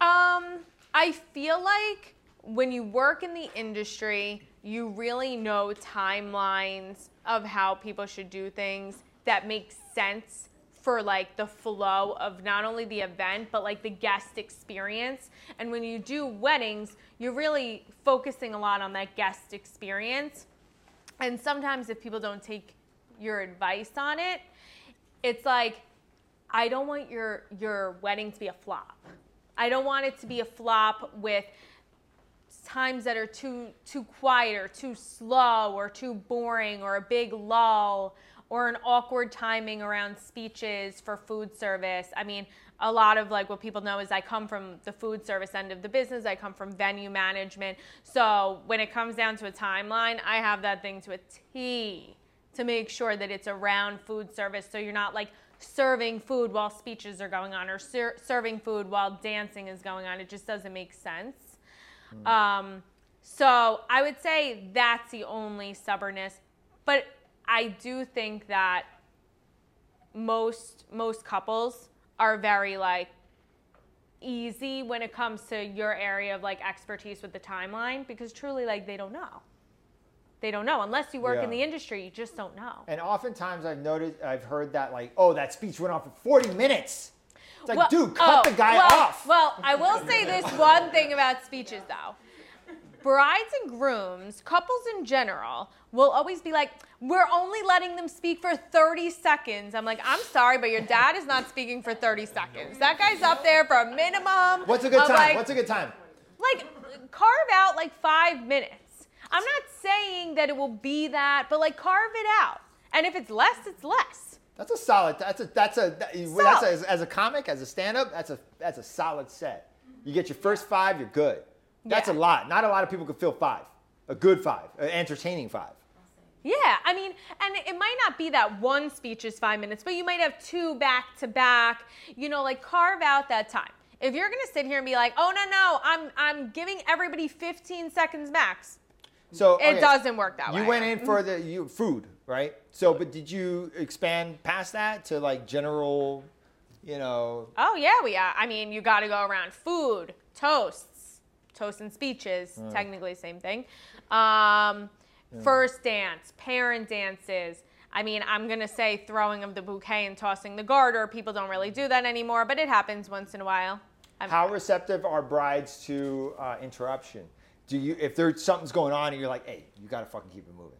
Um, I feel like when you work in the industry, you really know timelines of how people should do things that make sense for like the flow of not only the event but like the guest experience. And when you do weddings, you're really focusing a lot on that guest experience. And sometimes if people don't take your advice on it, it's like I don't want your your wedding to be a flop. I don't want it to be a flop with times that are too too quiet or too slow or too boring or a big lull or an awkward timing around speeches for food service. I mean, a lot of like what people know is I come from the food service end of the business. I come from venue management. So when it comes down to a timeline, I have that thing to a T to make sure that it's around food service so you're not like serving food while speeches are going on or ser- serving food while dancing is going on. It just doesn't make sense. Um, so I would say that's the only stubbornness. But I do think that most most couples are very like easy when it comes to your area of like expertise with the timeline because truly like they don't know. They don't know unless you work in the industry. You just don't know. And oftentimes I've noticed, I've heard that like, oh, that speech went on for 40 minutes. It's like, Well- dude, cut oh, the guy well, off. Well, I will say this one thing about speeches though. Brides and grooms, couples in general, will always be like, we're only letting them speak for 30 seconds. I'm like, I'm sorry, but your dad is not speaking for 30 seconds. That guy's up there for a minimum. What's a good time? like- What's a good time? like carve out like five minutes. I'm not saying that it will be that, but like carve it out. And if it's less, it's less. That's a solid. That's a that's a that- that's a, as, as a comic, as a stand-up. That's a that's a solid set. You get your first five, you're good. That's Yeah. a lot. Not a lot of people can fill five. A good five, an entertaining five. Yeah, I mean, and it might not be that one speech is five minutes, but you might have two back to back. You know, like carve out that time. If you're gonna sit here and be like, "Oh no, no, I'm I'm giving everybody 15 seconds max," So it okay, doesn't work that way. You went in for the you food, right? So, but did you expand past that to like general, you know? Oh yeah, we. Uh, I mean, you got to go around food, toasts, toasts and speeches. Technically, same thing. Um, First dance, parent dances. I mean, I'm gonna say throwing of the bouquet and tossing the garter. People don't really do that anymore, but it happens once in a while. I'm- How receptive are brides to uh, interruption? Do you, if there's something's going on and you're like, hey, you gotta fucking keep it moving.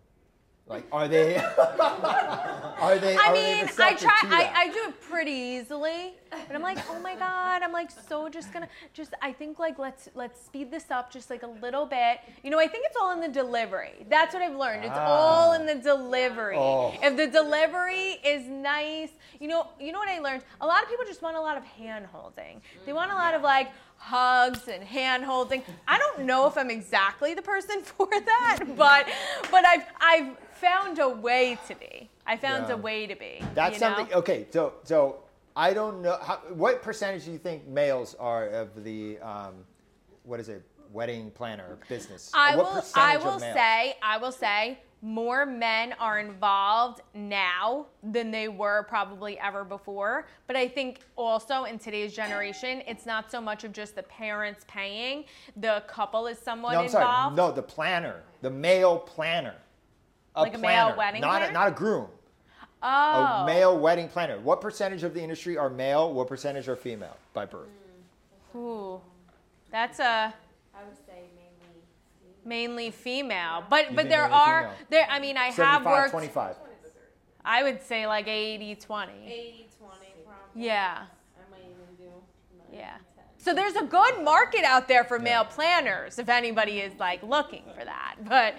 Like, are they? are they? I are they mean, I try. I. I do it pretty easily, but I'm like, oh my god, I'm like so just gonna just. I think like let's let's speed this up just like a little bit. You know, I think it's all in the delivery. That's what I've learned. It's ah. all in the delivery. Oh. If the delivery is nice, you know, you know what I learned. A lot of people just want a lot of hand holding. They want a lot of like hugs and hand holding. I don't know if I'm exactly the person for that, but but I've I've found a way to be. I found Yeah. a way to be. That's you know? something. Okay, so so I don't know how, what percentage do you think males are of the um, what is it wedding planner business? I what will I will say I will say more men are involved now than they were probably ever before. But I think also in today's generation, it's not so much of just the parents paying. The couple is somewhat No, I'm sorry. involved. No, the planner, the male planner. A Like a male planner, wedding not planner? A, not a groom. Oh. A male wedding planner. What percentage of the industry are male? What percentage are female by birth? Hmm. Ooh. That's a I would say mainly. mainly female. But You but think there mainly are female? there I mean I have 75, worked 25. I would say like 80 20. 80 20 probably. Yeah. I might even do 90, Yeah. 10. So there's a good market out there for male planners if anybody is like looking for that. But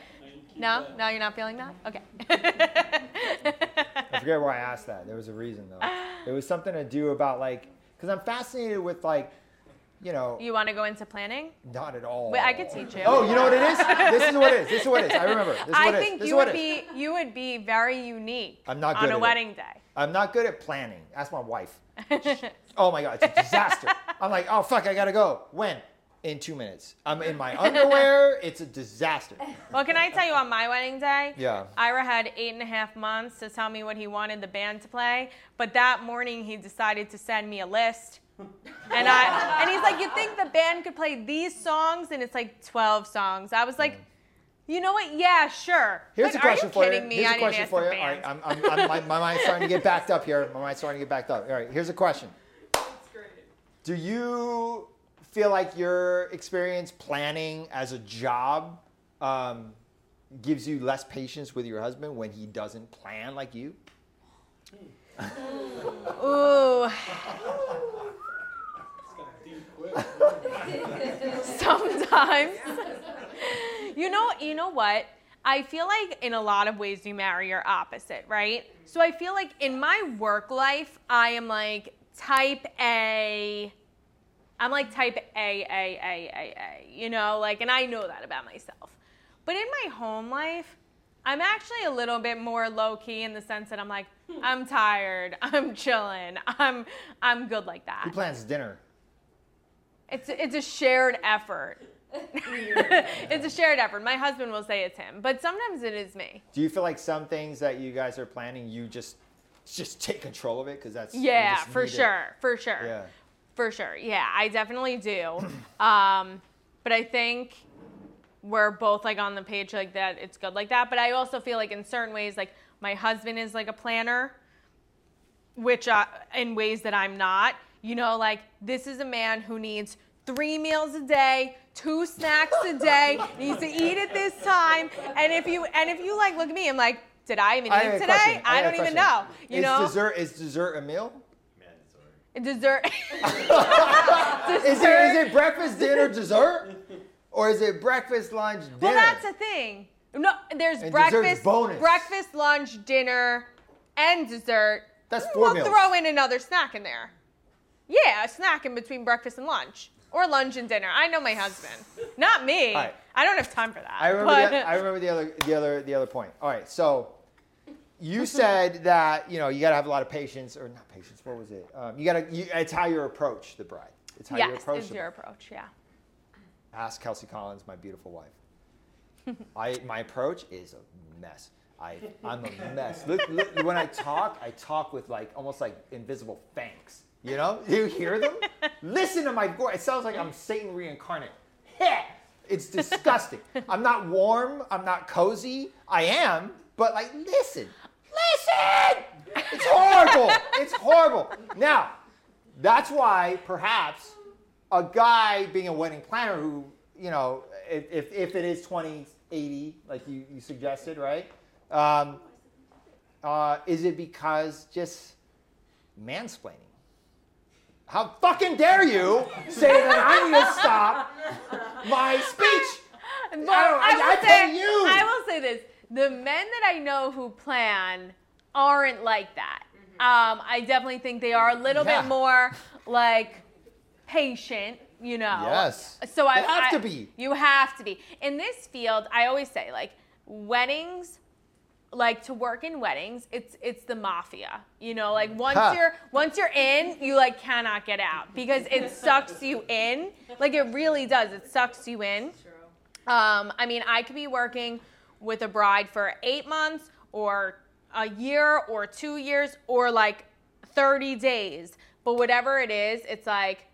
no, no, you're not feeling that? Okay. I forget why I asked that. There was a reason though. It was something to do about like, because I'm fascinated with like, you know, you want to go into planning? not at all. Wait, I could teach you. Oh, you know what it is? this is what it is. This is what it is. I remember. This is I what it is. think This is you what would be you would be very unique I'm not good on a at it. wedding day. I'm not good at planning. Ask my wife. Oh my god, it's a disaster. I'm like, oh fuck, I gotta go. When? In two minutes. I'm in my underwear. It's a disaster. Well, can I tell you on my wedding day? Yeah. Ira had eight and a half months to tell me what he wanted the band to play, but that morning he decided to send me a list. And I and he's like, "You think the band could play these songs?" And it's like 12 songs. I was like, mm. "You know what? Yeah, sure." Here's but a question are you for kidding you. me? Here's I a didn't question ask for you. All right. I'm, I'm, I'm, my, my mind's starting to get backed up here. My mind's starting to get backed up. All right, here's a question. Do you feel like your experience planning as a job um, gives you less patience with your husband when he doesn't plan like you? Ooh. Sometimes. you know, you know what? I feel like in a lot of ways you marry your opposite, right? So I feel like in my work life, I am like type A. I'm like type A, A, A, A, A, you know, like, and I know that about myself. But in my home life, I'm actually a little bit more low key in the sense that I'm like, hmm. I'm tired, I'm chilling, I'm, I'm good like that. Who plans dinner? It's it's a shared effort. it's a shared effort. My husband will say it's him, but sometimes it is me. Do you feel like some things that you guys are planning, you just just take control of it because that's Yeah, for need it? sure, for sure, Yeah. For sure. Yeah, I definitely do. um, but I think we're both like on the page like that. It's good like that. But I also feel like in certain ways, like my husband is like a planner, which uh, in ways that I'm not. You know, like this is a man who needs three meals a day, two snacks a day, needs to eat at this time. And if you and if you like look at me, I'm like, did I even I eat today? question. I, don't even know. You is know, dessert is dessert a meal? Dessert. Is it, is it breakfast, dinner, dessert? Or is it breakfast, lunch, dinner? Well, that's the thing. No, there's And dessert's breakfast, bonus. breakfast, lunch, dinner, and dessert. That's four we'll meals. throw in another snack in there. Yeah, a snack in between breakfast and lunch, or lunch and dinner. I know my husband, not me. All right. I don't have time for that. I remember, but- the, I remember the other the other the other point. All right, so you said that you know you got to have a lot of patience, or not patience. What was it? Um, you got to. It's how you approach the bride. It's how you yes, approach is the your approach. Yeah. Ask Kelsey Collins, my beautiful wife. I my approach is a mess. I I'm a mess. Look, look, when I talk, I talk with like almost like invisible fangs. You know? Do You hear them? Listen to my voice. It sounds like I'm Satan reincarnate. Heh! It's disgusting. I'm not warm. I'm not cozy. I am, but like, listen, It's horrible. It's horrible. Now, that's why perhaps a guy being a wedding planner who, you know, if, if, it is 2080, like you, you suggested, right? Um, uh, is it because just mansplaining? How fucking dare you say that I need to stop my speech? But I- I- will I say, pay you. I will say this: the men that I know who plan aren't like that. Um, I definitely think they are a little Yeah. bit more like patient. You know. Yes. So I They have I- to be. You have to be in this field. I always say like weddings. Like to work in weddings, it's it's the mafia. You know, like once Huh. you're once you're in, you like cannot get out because it sucks you in. Like it really does. It sucks you in. Um, I mean, I could be working with a bride for eight months or a year or two years or like 30 days. But whatever it is, it's like,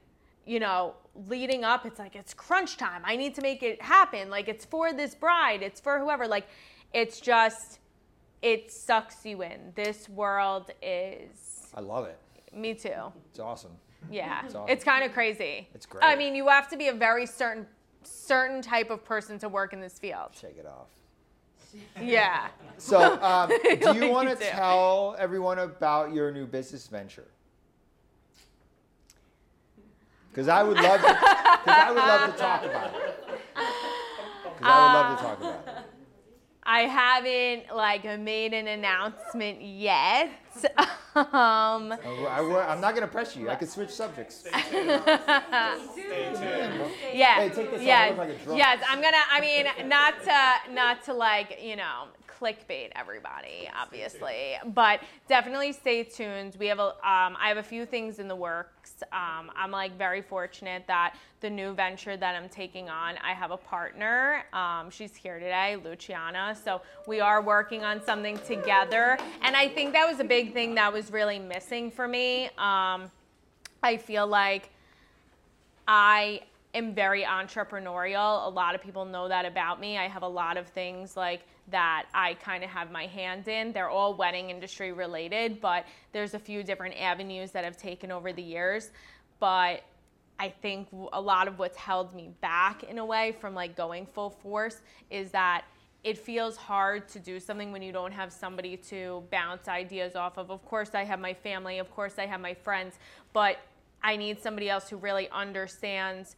you know, leading up, it's like, it's crunch time. I need to make it happen. Like, it's for this bride, it's for whoever. Like, it's just, it sucks you in. This world is, I love it. me too. It's awesome. Yeah, It's awesome. it's kind of crazy. It's great. I mean, you have to be a very certain certain type of person to work in this field. Shake it off. Yeah. So, um, do you want to tell everyone about your new business venture? Because I would love to. Because I would love to talk about it. Because I would love to talk about it. I haven't like made an announcement yet. um, I, am not going to press you. I could switch subjects. yeah. Hey, take this yes. look like a drunk. yes, I'm gonna. I mean, not to not to like you know clickbait everybody, obviously, but definitely stay tuned. We have a um, I have a few things in the works. Um, I'm like very fortunate that the new venture that I'm taking on, I have a partner. Um, she's here today, Luciana. So we are working on something together, and I think that was a big thing that was really missing for me. Um, I feel like I am very entrepreneurial. A lot of people know that about me. I have a lot of things like that I kind of have my hand in. They're all wedding industry related, but there's a few different avenues that I've taken over the years. But I think a lot of what's held me back in a way from like going full force is that it feels hard to do something when you don't have somebody to bounce ideas off of. Of course, I have my family, of course, I have my friends, but I need somebody else who really understands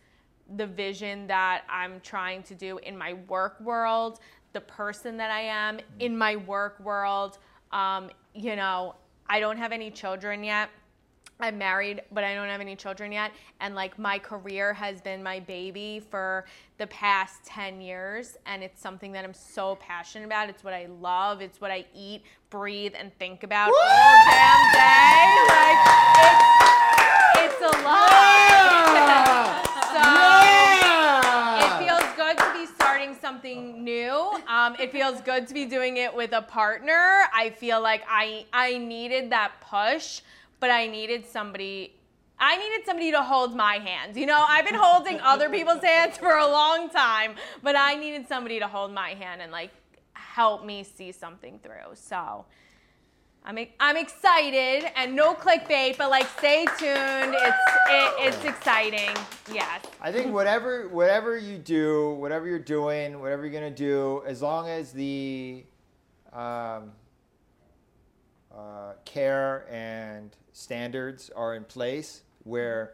the vision that I'm trying to do in my work world, the person that I am in my work world. Um, you know, I don't have any children yet. I'm married, but I don't have any children yet. And like my career has been my baby for the past 10 years. And it's something that I'm so passionate about. It's what I love. It's what I eat, breathe, and think about all damn day. Like, it's, it's a lot. so it feels good to be starting something new. Um, it feels good to be doing it with a partner. I feel like I I needed that push, but I needed somebody. I needed somebody to hold my hand. You know, I've been holding other people's hands for a long time, but I needed somebody to hold my hand and like help me see something through. So. I'm, I'm excited and no clickbait, but like stay tuned. It's it, it's exciting. Yes. I think whatever whatever you do, whatever you're doing, whatever you're gonna do, as long as the um, uh, care and standards are in place, where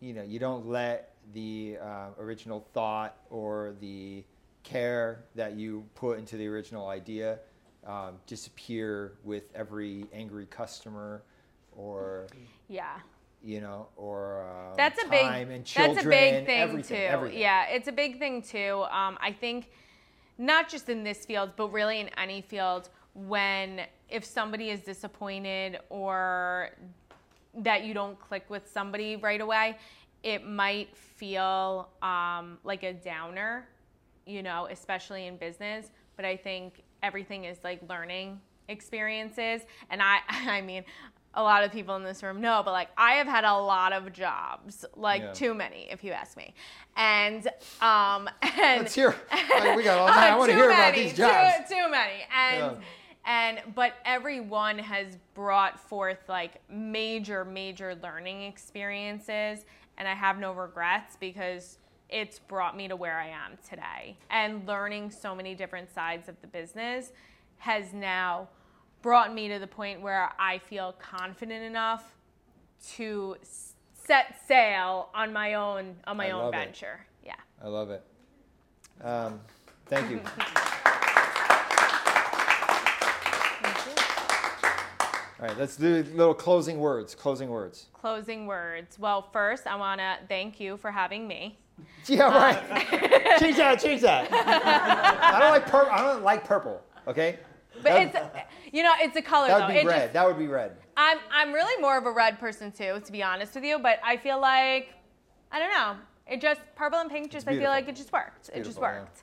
you know you don't let the uh, original thought or the care that you put into the original idea um, disappear with every angry customer or Yeah. you know, or um, That's a time big and children, that's a big thing everything, too. everything. Yeah, it's a big thing too. Um, I think not just in this field, but really in any field, when if somebody is disappointed or that you don't click with somebody right away, it might feel um, like a downer, you know, especially in business. But I think everything is like learning experiences. And I, I mean, a lot of people in this room know, but like I have had a lot of jobs, like Yeah. too many, if you ask me. And um, and Let's hear. Like, we got all night. I want to hear about many, these jobs. Too, too many. And Yeah. and but everyone has brought forth like major, major learning experiences. and I have no regrets because it's brought me to where I am today. And learning so many different sides of the business has now brought me to the point where I feel confident enough to set sail on my own on my I own love it. venture. Yeah. I love it. Um, thank you. All right, let's do little closing words. Closing words. Closing words. Well, first, I want to thank you for having me. Yeah, right. change that. Change that. I don't like purple. I don't like purple. Okay. But That- it's, you know, it's a color that though. would be It red. just- that would be red. I'm I'm really more of a red person too, to be honest with you. But I feel like I don't know. It just purple and pink. Just I feel like it just worked. It just beautiful, worked.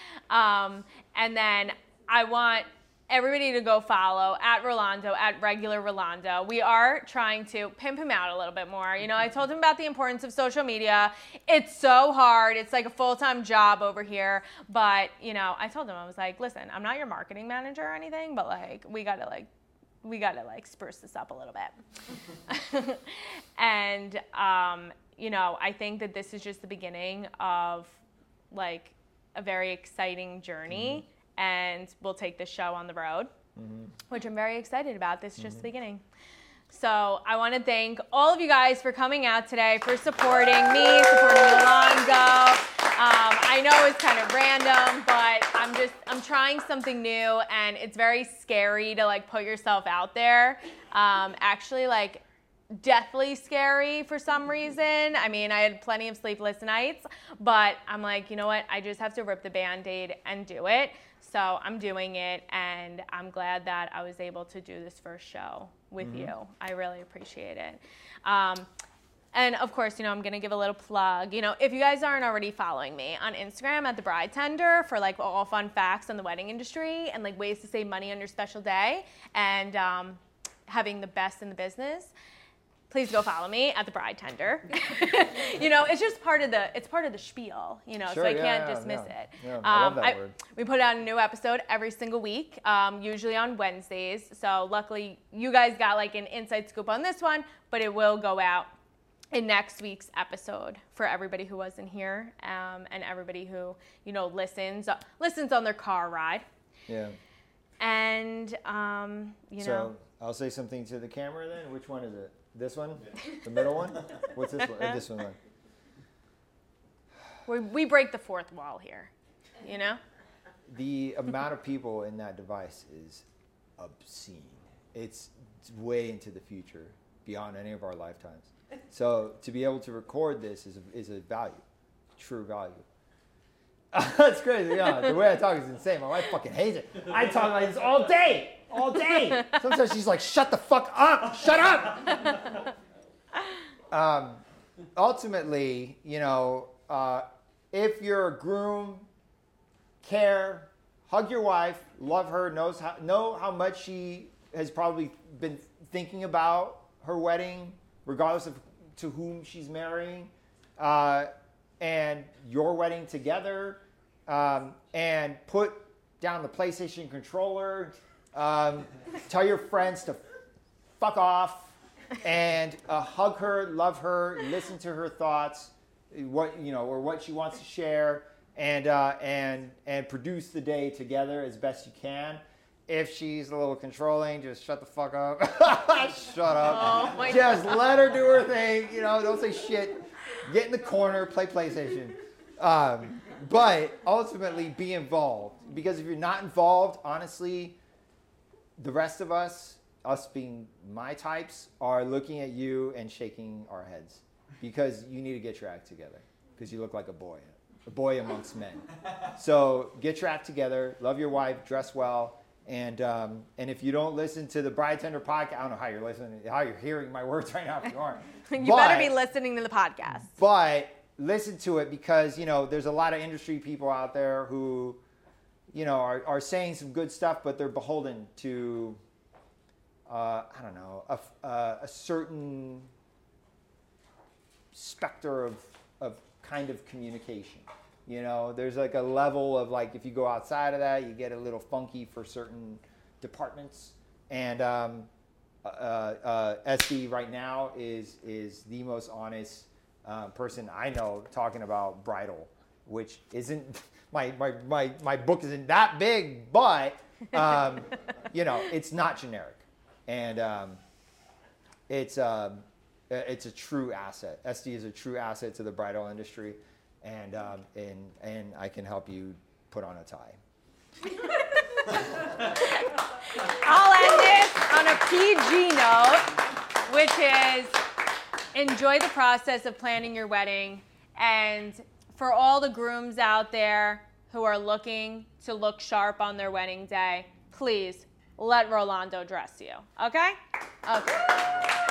um, and then I want everybody to go follow at Rolando at regular Rolando. We are trying to pimp him out a little bit more. You know, I told him about the importance of social media. It's so hard. It's like a full time job over here. But you know, I told him I was like, listen, I'm not your marketing manager or anything, but like we gotta like we got to like spruce this up a little bit. and um, you know, I think that this is just the beginning of like a very exciting journey, and we'll take this show on the road, which I'm very excited about. This is just the beginning. So I want to thank all of you guys for coming out today, for supporting me, supporting Alonzo. Um, I know it's kind of random, but I'm just I'm trying something new, and it's very scary to like put yourself out there. Um, actually, like deathly scary for some reason. I mean, I had plenty of sleepless nights, but I'm like, you know what? I just have to rip the band-aid and do it. So I'm doing it, and I'm glad that I was able to do this first show with you. I really appreciate it. Um, and of course, you know, I'm gonna give a little plug. You know, if you guys aren't already following me on Instagram at the Bridetender for like all fun facts on the wedding industry and like ways to save money on your special day and um, having the best in the business, please go follow me at the Bridetender. you know, it's just part of the it's part of the spiel. You know, Sure, so I yeah, can't yeah, dismiss yeah. it. Yeah, I love Um, that word. we put out a new episode every single week, um, usually on Wednesdays. So luckily, you guys got like an inside scoop on this one, but it will go out in next week's episode for everybody who wasn't here um, and everybody who you know listens listens on their car ride. Yeah. And um, you know so know, I'll say something to the camera then. Which one is it? This one? The middle one? What's this one? Or this one? Like? we, we break the fourth wall here. You know. The amount of people in that device is obscene. It's, it's way into the future, beyond any of our lifetimes. So to be able to record this is a, is a value, true value. That's crazy. Yeah, the way I talk is insane. My wife fucking hates it. I talk like this all day, all day. Sometimes she's like, "Shut the fuck up! Shut up!" um, ultimately, you know, uh, if you're a groom, care, hug your wife, love her, knows how, know how much she has probably been thinking about her wedding, regardless of to whom she's marrying, uh, and your wedding together, um, and put down the PlayStation controller. Um, tell your friends to fuck off and uh, hug her, love her, listen to her thoughts, what you know, or what she wants to share, and uh, and and produce the day together as best you can. If she's a little controlling, just shut the fuck up. shut up. Oh just let her do her thing. You know, don't say shit. Get in the corner, play PlayStation. Um, but ultimately, be involved because if you're not involved, honestly, the rest of us, us being my types, are looking at you and shaking our heads because you need to get your act together because you look like a boy, a boy amongst men. So get your act together, love your wife, dress well, and um, and if you don't listen to the Bridetender podcast, I don't know how you're listening, how you're hearing my words right now if you aren't. you better be listening to the podcast. but listen to it because you know there's a lot of industry people out there who you know are, are saying some good stuff but they're beholden to uh, i don't know a, uh, a certain specter of, of kind of communication. You know there's like a level of like if you go outside of that you get a little funky for certain departments. And um, uh, uh, Estee right now is is the most honest uh, person I know talking about bridal, which isn't my my my, my book isn't that big, but um, you know it's not generic, and um, it's um, uh, it's a true asset. Estee is a true asset to the bridal industry, and um, and and I can help you put on a tie. I'll end this on a PG note, which is enjoy the process of planning your wedding. And for all the grooms out there who are looking to look sharp on their wedding day, please let Rolando dress you. Okay? Okay.